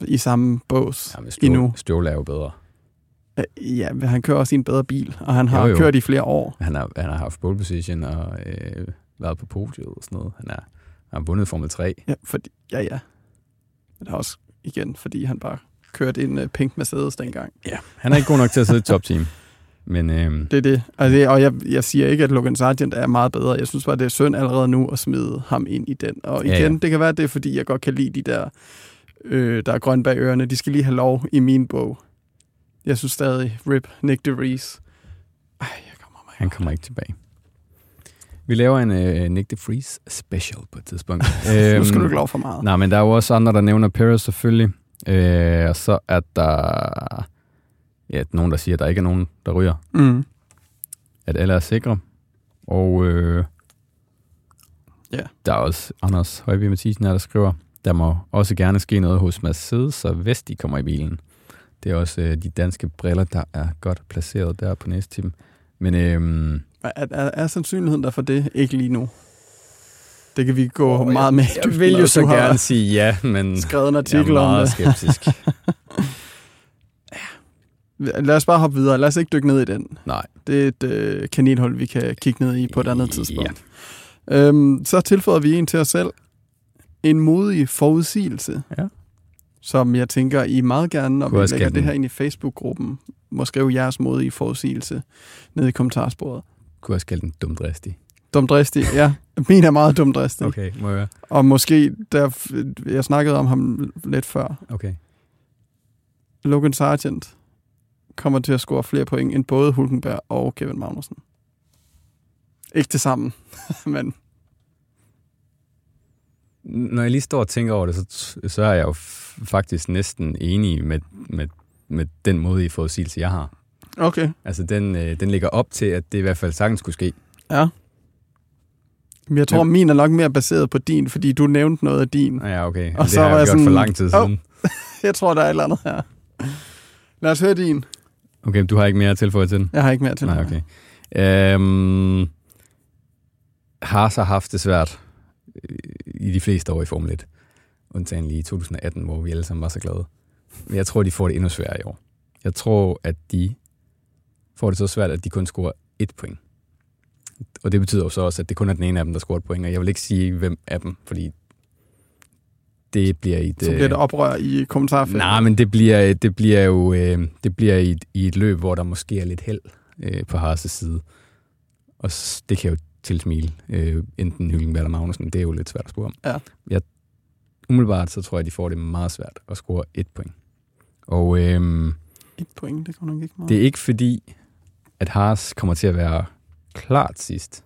Speaker 1: i samme bås
Speaker 2: Ja, men
Speaker 1: endnu.
Speaker 2: Stroll, Stroll er jo bedre.
Speaker 1: Øh, Ja, men han kører også i en bedre bil, og han har
Speaker 2: Jo, jo.
Speaker 1: kørt i flere år.
Speaker 2: Han har, han har haft pole position og øh, været på podiet og sådan noget. Han, er, han har vundet Formel 3.
Speaker 1: Ja, fordi, ja, ja. Men det er også igen, fordi han bare kørte en uh, pink Mercedes dengang.
Speaker 2: Ja. Han er ikke god nok til at sidde i top-team. Men øh,
Speaker 1: Det er det. Altså, og jeg, jeg siger ikke, at Logan Sargent er meget bedre. Jeg synes bare, det er synd allerede nu at smide ham ind i den. Og igen,
Speaker 2: Ja,
Speaker 1: ja, det kan være, det er, fordi jeg godt kan lide de der, øh, der er grøn bag ørerne. De skal lige have lov i min bog. Jeg synes stadig, RIP, Nick DeVries. Ej, jeg kommer mig.
Speaker 2: han kommer ikke tilbage. Vi laver en øh, Nick DeFries special på et tidspunkt.
Speaker 1: Nu skal du ikke lov for meget.
Speaker 2: Nej, men der er jo også andre, der nævner Paris selvfølgelig. Øh, og så er der ja, nogen, der siger, at der ikke er nogen, der ryger.
Speaker 1: Mm.
Speaker 2: At alle er sikre. Og øh,
Speaker 1: Ja.
Speaker 2: der er også Anders Højby Mathisen her, der skriver, der må også gerne ske noget hos Mercedes, så hvis de kommer i bilen. Det er også øh, de danske briller, der er godt placeret der på næste time. Men øhm,
Speaker 1: Er, er, er sandsynligheden der for det ikke lige nu? Det kan vi gå
Speaker 2: Åh,
Speaker 1: meget mere i
Speaker 2: jeg
Speaker 1: dybden,
Speaker 2: vil jo så gerne sige ja, men
Speaker 1: skrevet en
Speaker 2: jeg
Speaker 1: artikel
Speaker 2: er
Speaker 1: om
Speaker 2: meget
Speaker 1: det.
Speaker 2: skeptisk.
Speaker 1: Lad os bare hoppe videre. Lad os ikke dykke ned i den.
Speaker 2: Nej.
Speaker 1: Det er et øh, kaninhul, vi kan kigge ned i på et andet
Speaker 2: Ja.
Speaker 1: tidspunkt. Øhm, så tilføjer vi en til os selv. En modig forudsigelse.
Speaker 2: Ja.
Speaker 1: Som jeg tænker, I meget gerne, når vi lægger
Speaker 2: kalde
Speaker 1: det her ind i Facebook-gruppen, må skrive jeres modige forudsigelse ned i kommentarsporet.
Speaker 2: Kunne også kalde den dumdristig.
Speaker 1: Dumdristig, ja. Min er meget dumdristig.
Speaker 2: Okay, må jeg høre.
Speaker 1: Og måske, der, jeg snakkede om ham lidt før,
Speaker 2: Okay.
Speaker 1: Logan Sargent kommer til at score flere point end både Hulkenberg og Kevin Magnussen. Ikke til sammen, men
Speaker 2: Når jeg lige står og tænker over det, så, så er jeg jo faktisk næsten enig med, med, med den måde i forudsigelse, jeg har.
Speaker 1: okay.
Speaker 2: Altså, den, øh, den ligger op til, at det i hvert fald sagtens skulle ske.
Speaker 1: Ja. Men jeg tror,
Speaker 2: Men-
Speaker 1: min er nok mere baseret på din, fordi du nævnte noget af din.
Speaker 2: Ja, okay.
Speaker 1: Og
Speaker 2: det
Speaker 1: så
Speaker 2: har jeg
Speaker 1: jeg
Speaker 2: gjort for
Speaker 1: sådan,
Speaker 2: lang tid siden.
Speaker 1: Jeg tror, der er et eller andet her. Lad os høre din.
Speaker 2: Okay, du har ikke mere at tilføje til den?
Speaker 1: Jeg har ikke mere til
Speaker 2: Nej, okay. Øhm, har haft det svært øh, i de fleste år i Formel 1. Undtagen lige i 2018, hvor vi alle sammen var så glade. Men jeg tror, de får det endnu sværere i år. Jeg tror, at de får det så svært, at de kun scorer et point. Og det betyder jo så også, at det kun er den ene af dem, der scorer et point. Og jeg vil ikke sige, hvem af dem, fordi det bliver et...
Speaker 1: Så bliver det oprør i kommentarfeltet.
Speaker 2: Nej, men det bliver, det bliver jo øh, det bliver i, et, i et løb, hvor der måske er lidt held øh, på Haas' side. Og det kan jo tilsmile øh, enten Hylkenberg eller Magnussen. Det er jo lidt svært at spore om.
Speaker 1: Ja.
Speaker 2: Jeg, umiddelbart så tror jeg, de får det meget svært at score et point. Og øh,
Speaker 1: Et point, det kommer nok ikke meget.
Speaker 2: det er ikke fordi, at Haas kommer til at være klart sidst.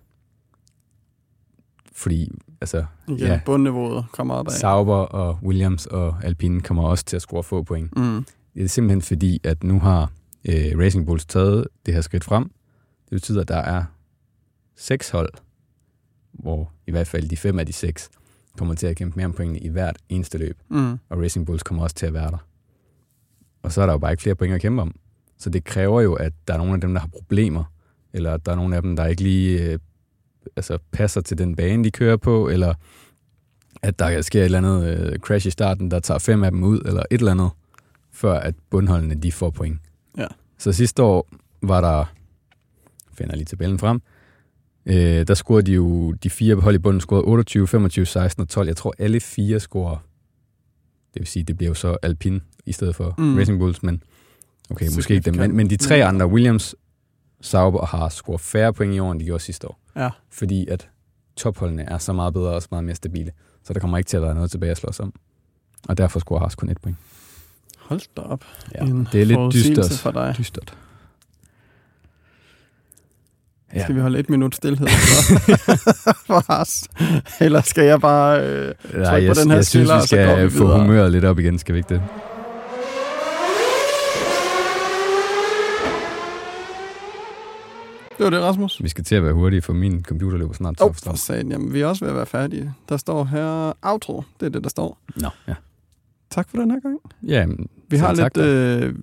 Speaker 2: Fordi altså,
Speaker 1: Igen,
Speaker 2: ja.
Speaker 1: bundniveauet kommer op af.
Speaker 2: Sauber og Williams og Alpine kommer også til at score få point.
Speaker 1: Mm.
Speaker 2: Det er simpelthen fordi, at nu har øh, Racing Bulls taget det her skridt frem. Det betyder, at der er seks hold, hvor i hvert fald de fem af de seks kommer til at kæmpe mere om pointene i hvert eneste løb.
Speaker 1: Mm.
Speaker 2: Og Racing Bulls kommer også til at være der. Og så er der jo bare ikke flere point at kæmpe om. Så det kræver jo, at der er nogle af dem, der har problemer, eller at der er nogle af dem, der ikke lige øh, altså passer til den bane, de kører på, eller at der sker et eller andet øh, crash i starten, der tager fem af dem ud, eller et eller andet, før at bundholdene de får point.
Speaker 1: Ja.
Speaker 2: Så sidste år var der, finder lige tabellen frem, øh, der scorede de jo, de fire hold i bunden scorede 28, 25, 16 og 12. Jeg tror, alle fire scorer, det vil sige, det bliver jo så Alpine i stedet for
Speaker 1: Mm.
Speaker 2: Racing Bulls, men okay, måske ikke dem. Men, men de tre
Speaker 1: Mm.
Speaker 2: andre, Williams, Sauber og Haas, scorer færre point i år, end de gjorde sidste år.
Speaker 1: Ja.
Speaker 2: Fordi at topholdene er så meget bedre og så meget mere stabile. Så der kommer ikke til at være noget tilbage at slås om. Og derfor scorer Haas kun et point.
Speaker 1: Hold da op.
Speaker 2: Ja,
Speaker 1: En
Speaker 2: det er lidt dystert.
Speaker 1: for dig.
Speaker 2: dystert.
Speaker 1: Ja. Skal vi holde et minut stillhed for, for os? Eller skal jeg bare... Øh,
Speaker 2: Nej,
Speaker 1: på
Speaker 2: jeg,
Speaker 1: den her
Speaker 2: jeg synes,
Speaker 1: skiller,
Speaker 2: vi skal få humøret lidt op igen, skal vi ikke det?
Speaker 1: Det var det, Rasmus.
Speaker 2: Vi skal til at være hurtige, for min computer løber snart
Speaker 1: Åh,
Speaker 2: tør
Speaker 1: oh,
Speaker 2: for
Speaker 1: satan. Jamen, vi er også ved at være færdige. Der står her outro. Det er det, der står.
Speaker 2: Nå, ja.
Speaker 1: Tak for den her gang.
Speaker 2: Ja,
Speaker 1: Vi har lidt øh,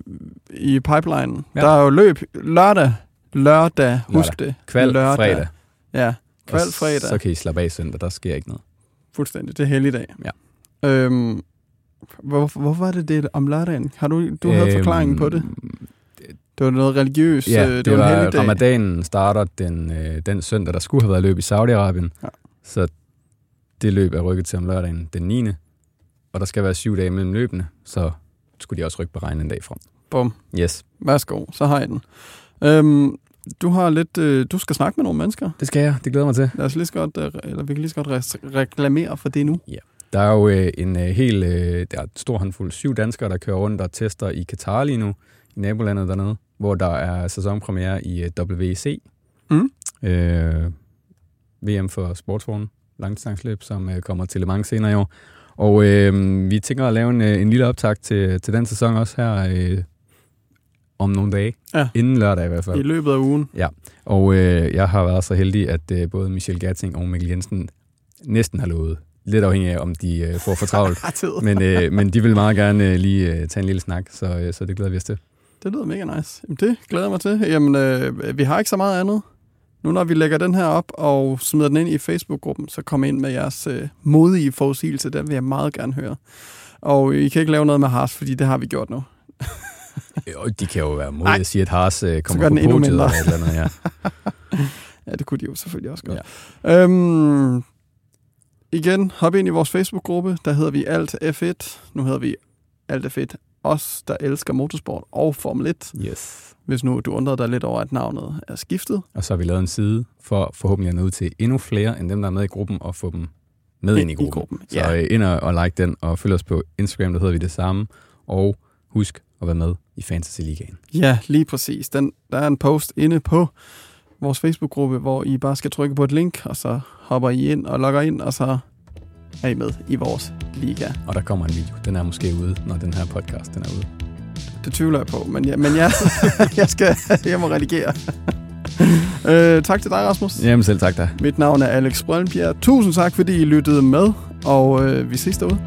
Speaker 1: i pipeline.
Speaker 2: Ja.
Speaker 1: Der er jo løb lørdag. Lørdag, husk det.
Speaker 2: Kval
Speaker 1: lørdag.
Speaker 2: fredag.
Speaker 1: Ja, kval fredag.
Speaker 2: Så kan I slappe af søndag, der sker ikke noget.
Speaker 1: Fuldstændig. Det er helligdag.
Speaker 2: Ja.
Speaker 1: Øhm, hvor, hvorfor var det det om lørdagen? Har du, du havde forklaringen på det? Det var noget religiøst.
Speaker 2: Ja,
Speaker 1: øh,
Speaker 2: det,
Speaker 1: det var, en
Speaker 2: var ramadanen starter den, øh, den søndag, der skulle have været løb i Saudi-Arabien.
Speaker 1: Ja.
Speaker 2: Så det løb er rykket til om lørdagen den 9. Og der skal være syv dage mellem løbene, så skulle de også rykke på regnen en dag frem.
Speaker 1: Bum.
Speaker 2: Yes,
Speaker 1: Værsgo, så har jeg den. Øhm, du har lidt, øh, du skal snakke med nogle mennesker.
Speaker 2: det skal jeg. Det glæder mig til.
Speaker 1: Lad os lige så godt, øh, eller vi kan lige så godt re- reklamere for det nu.
Speaker 2: Der er jo øh, en øh, hel, øh, der er et stor håndfuld syv danskere, der kører rundt og tester i Katar lige nu, i nabolandet dernede, hvor der er sæsonpremiere i øh, WEC.
Speaker 1: Mm.
Speaker 2: Øh, VM for sportsvogn, langdistansløb, som øh, kommer til Le Mans senere i år. Og øh, vi tænker at lave en, øh, en lille optag til, til den sæson også her øh, om nogle dage.
Speaker 1: Ja.
Speaker 2: Inden lørdag i hvert fald.
Speaker 1: I løbet af ugen.
Speaker 2: Og øh, jeg har været så heldig, at øh, både Michel Gatting og Mikkel Jensen næsten har lovet. Lidt afhængig af, om de øh, får for travlt. Men, øh, men de vil meget gerne øh, lige øh, tage en lille snak, så, øh, så det glæder vi os til.
Speaker 1: Det lyder mega nice. Jamen, det glæder jeg mig til. Jamen, øh, vi har ikke så meget andet. Nu når vi lægger den her op og smider den ind i Facebook-gruppen, så kom ind med jeres øh, modige forudsigelse. Den vil jeg meget gerne høre. Og I kan ikke lave noget med Haas, fordi det har vi gjort nu.
Speaker 2: Jo, de kan jo være modige at sige, at Haas øh,
Speaker 1: gør
Speaker 2: kommer
Speaker 1: den
Speaker 2: på
Speaker 1: endnu
Speaker 2: podiet eller et eller andet. Ja.
Speaker 1: Ja, det kunne de jo selvfølgelig også godt. Ja. Øhm, igen, hop ind i vores Facebook-gruppe. Der hedder vi Alt F1. Nu hedder vi Alt F1 os, der elsker motorsport og Formel 1.
Speaker 2: Yes.
Speaker 1: Hvis nu du undrede dig lidt over, at navnet er skiftet.
Speaker 2: Og så har vi lavet en side for forhåbentlig at nå ud til endnu flere end dem, der er med i gruppen, og få dem med ind, i gruppen. I gruppen.
Speaker 1: Ja.
Speaker 2: Så øh, ind og, og like den, og følg os på Instagram, der hedder vi det samme. Og husk at være med i Fantasy Ligaen.
Speaker 1: Ja, lige præcis. Den, der er en post inde på vores Facebook-gruppe, hvor I bare skal trykke på et link, og så hopper I ind og logger ind, og så er I med i vores liga.
Speaker 2: Og der kommer en video. Den er måske ude, når den her podcast den er ude.
Speaker 1: Det tvivler jeg på, men, ja, men ja, jeg skal hjem og redigere. øh, tak til dig, Rasmus.
Speaker 2: Jamen selv tak dig.
Speaker 1: Mit navn er Alex Brøndbjerg. Tusind tak, fordi I lyttede med, og øh, vi ses derude.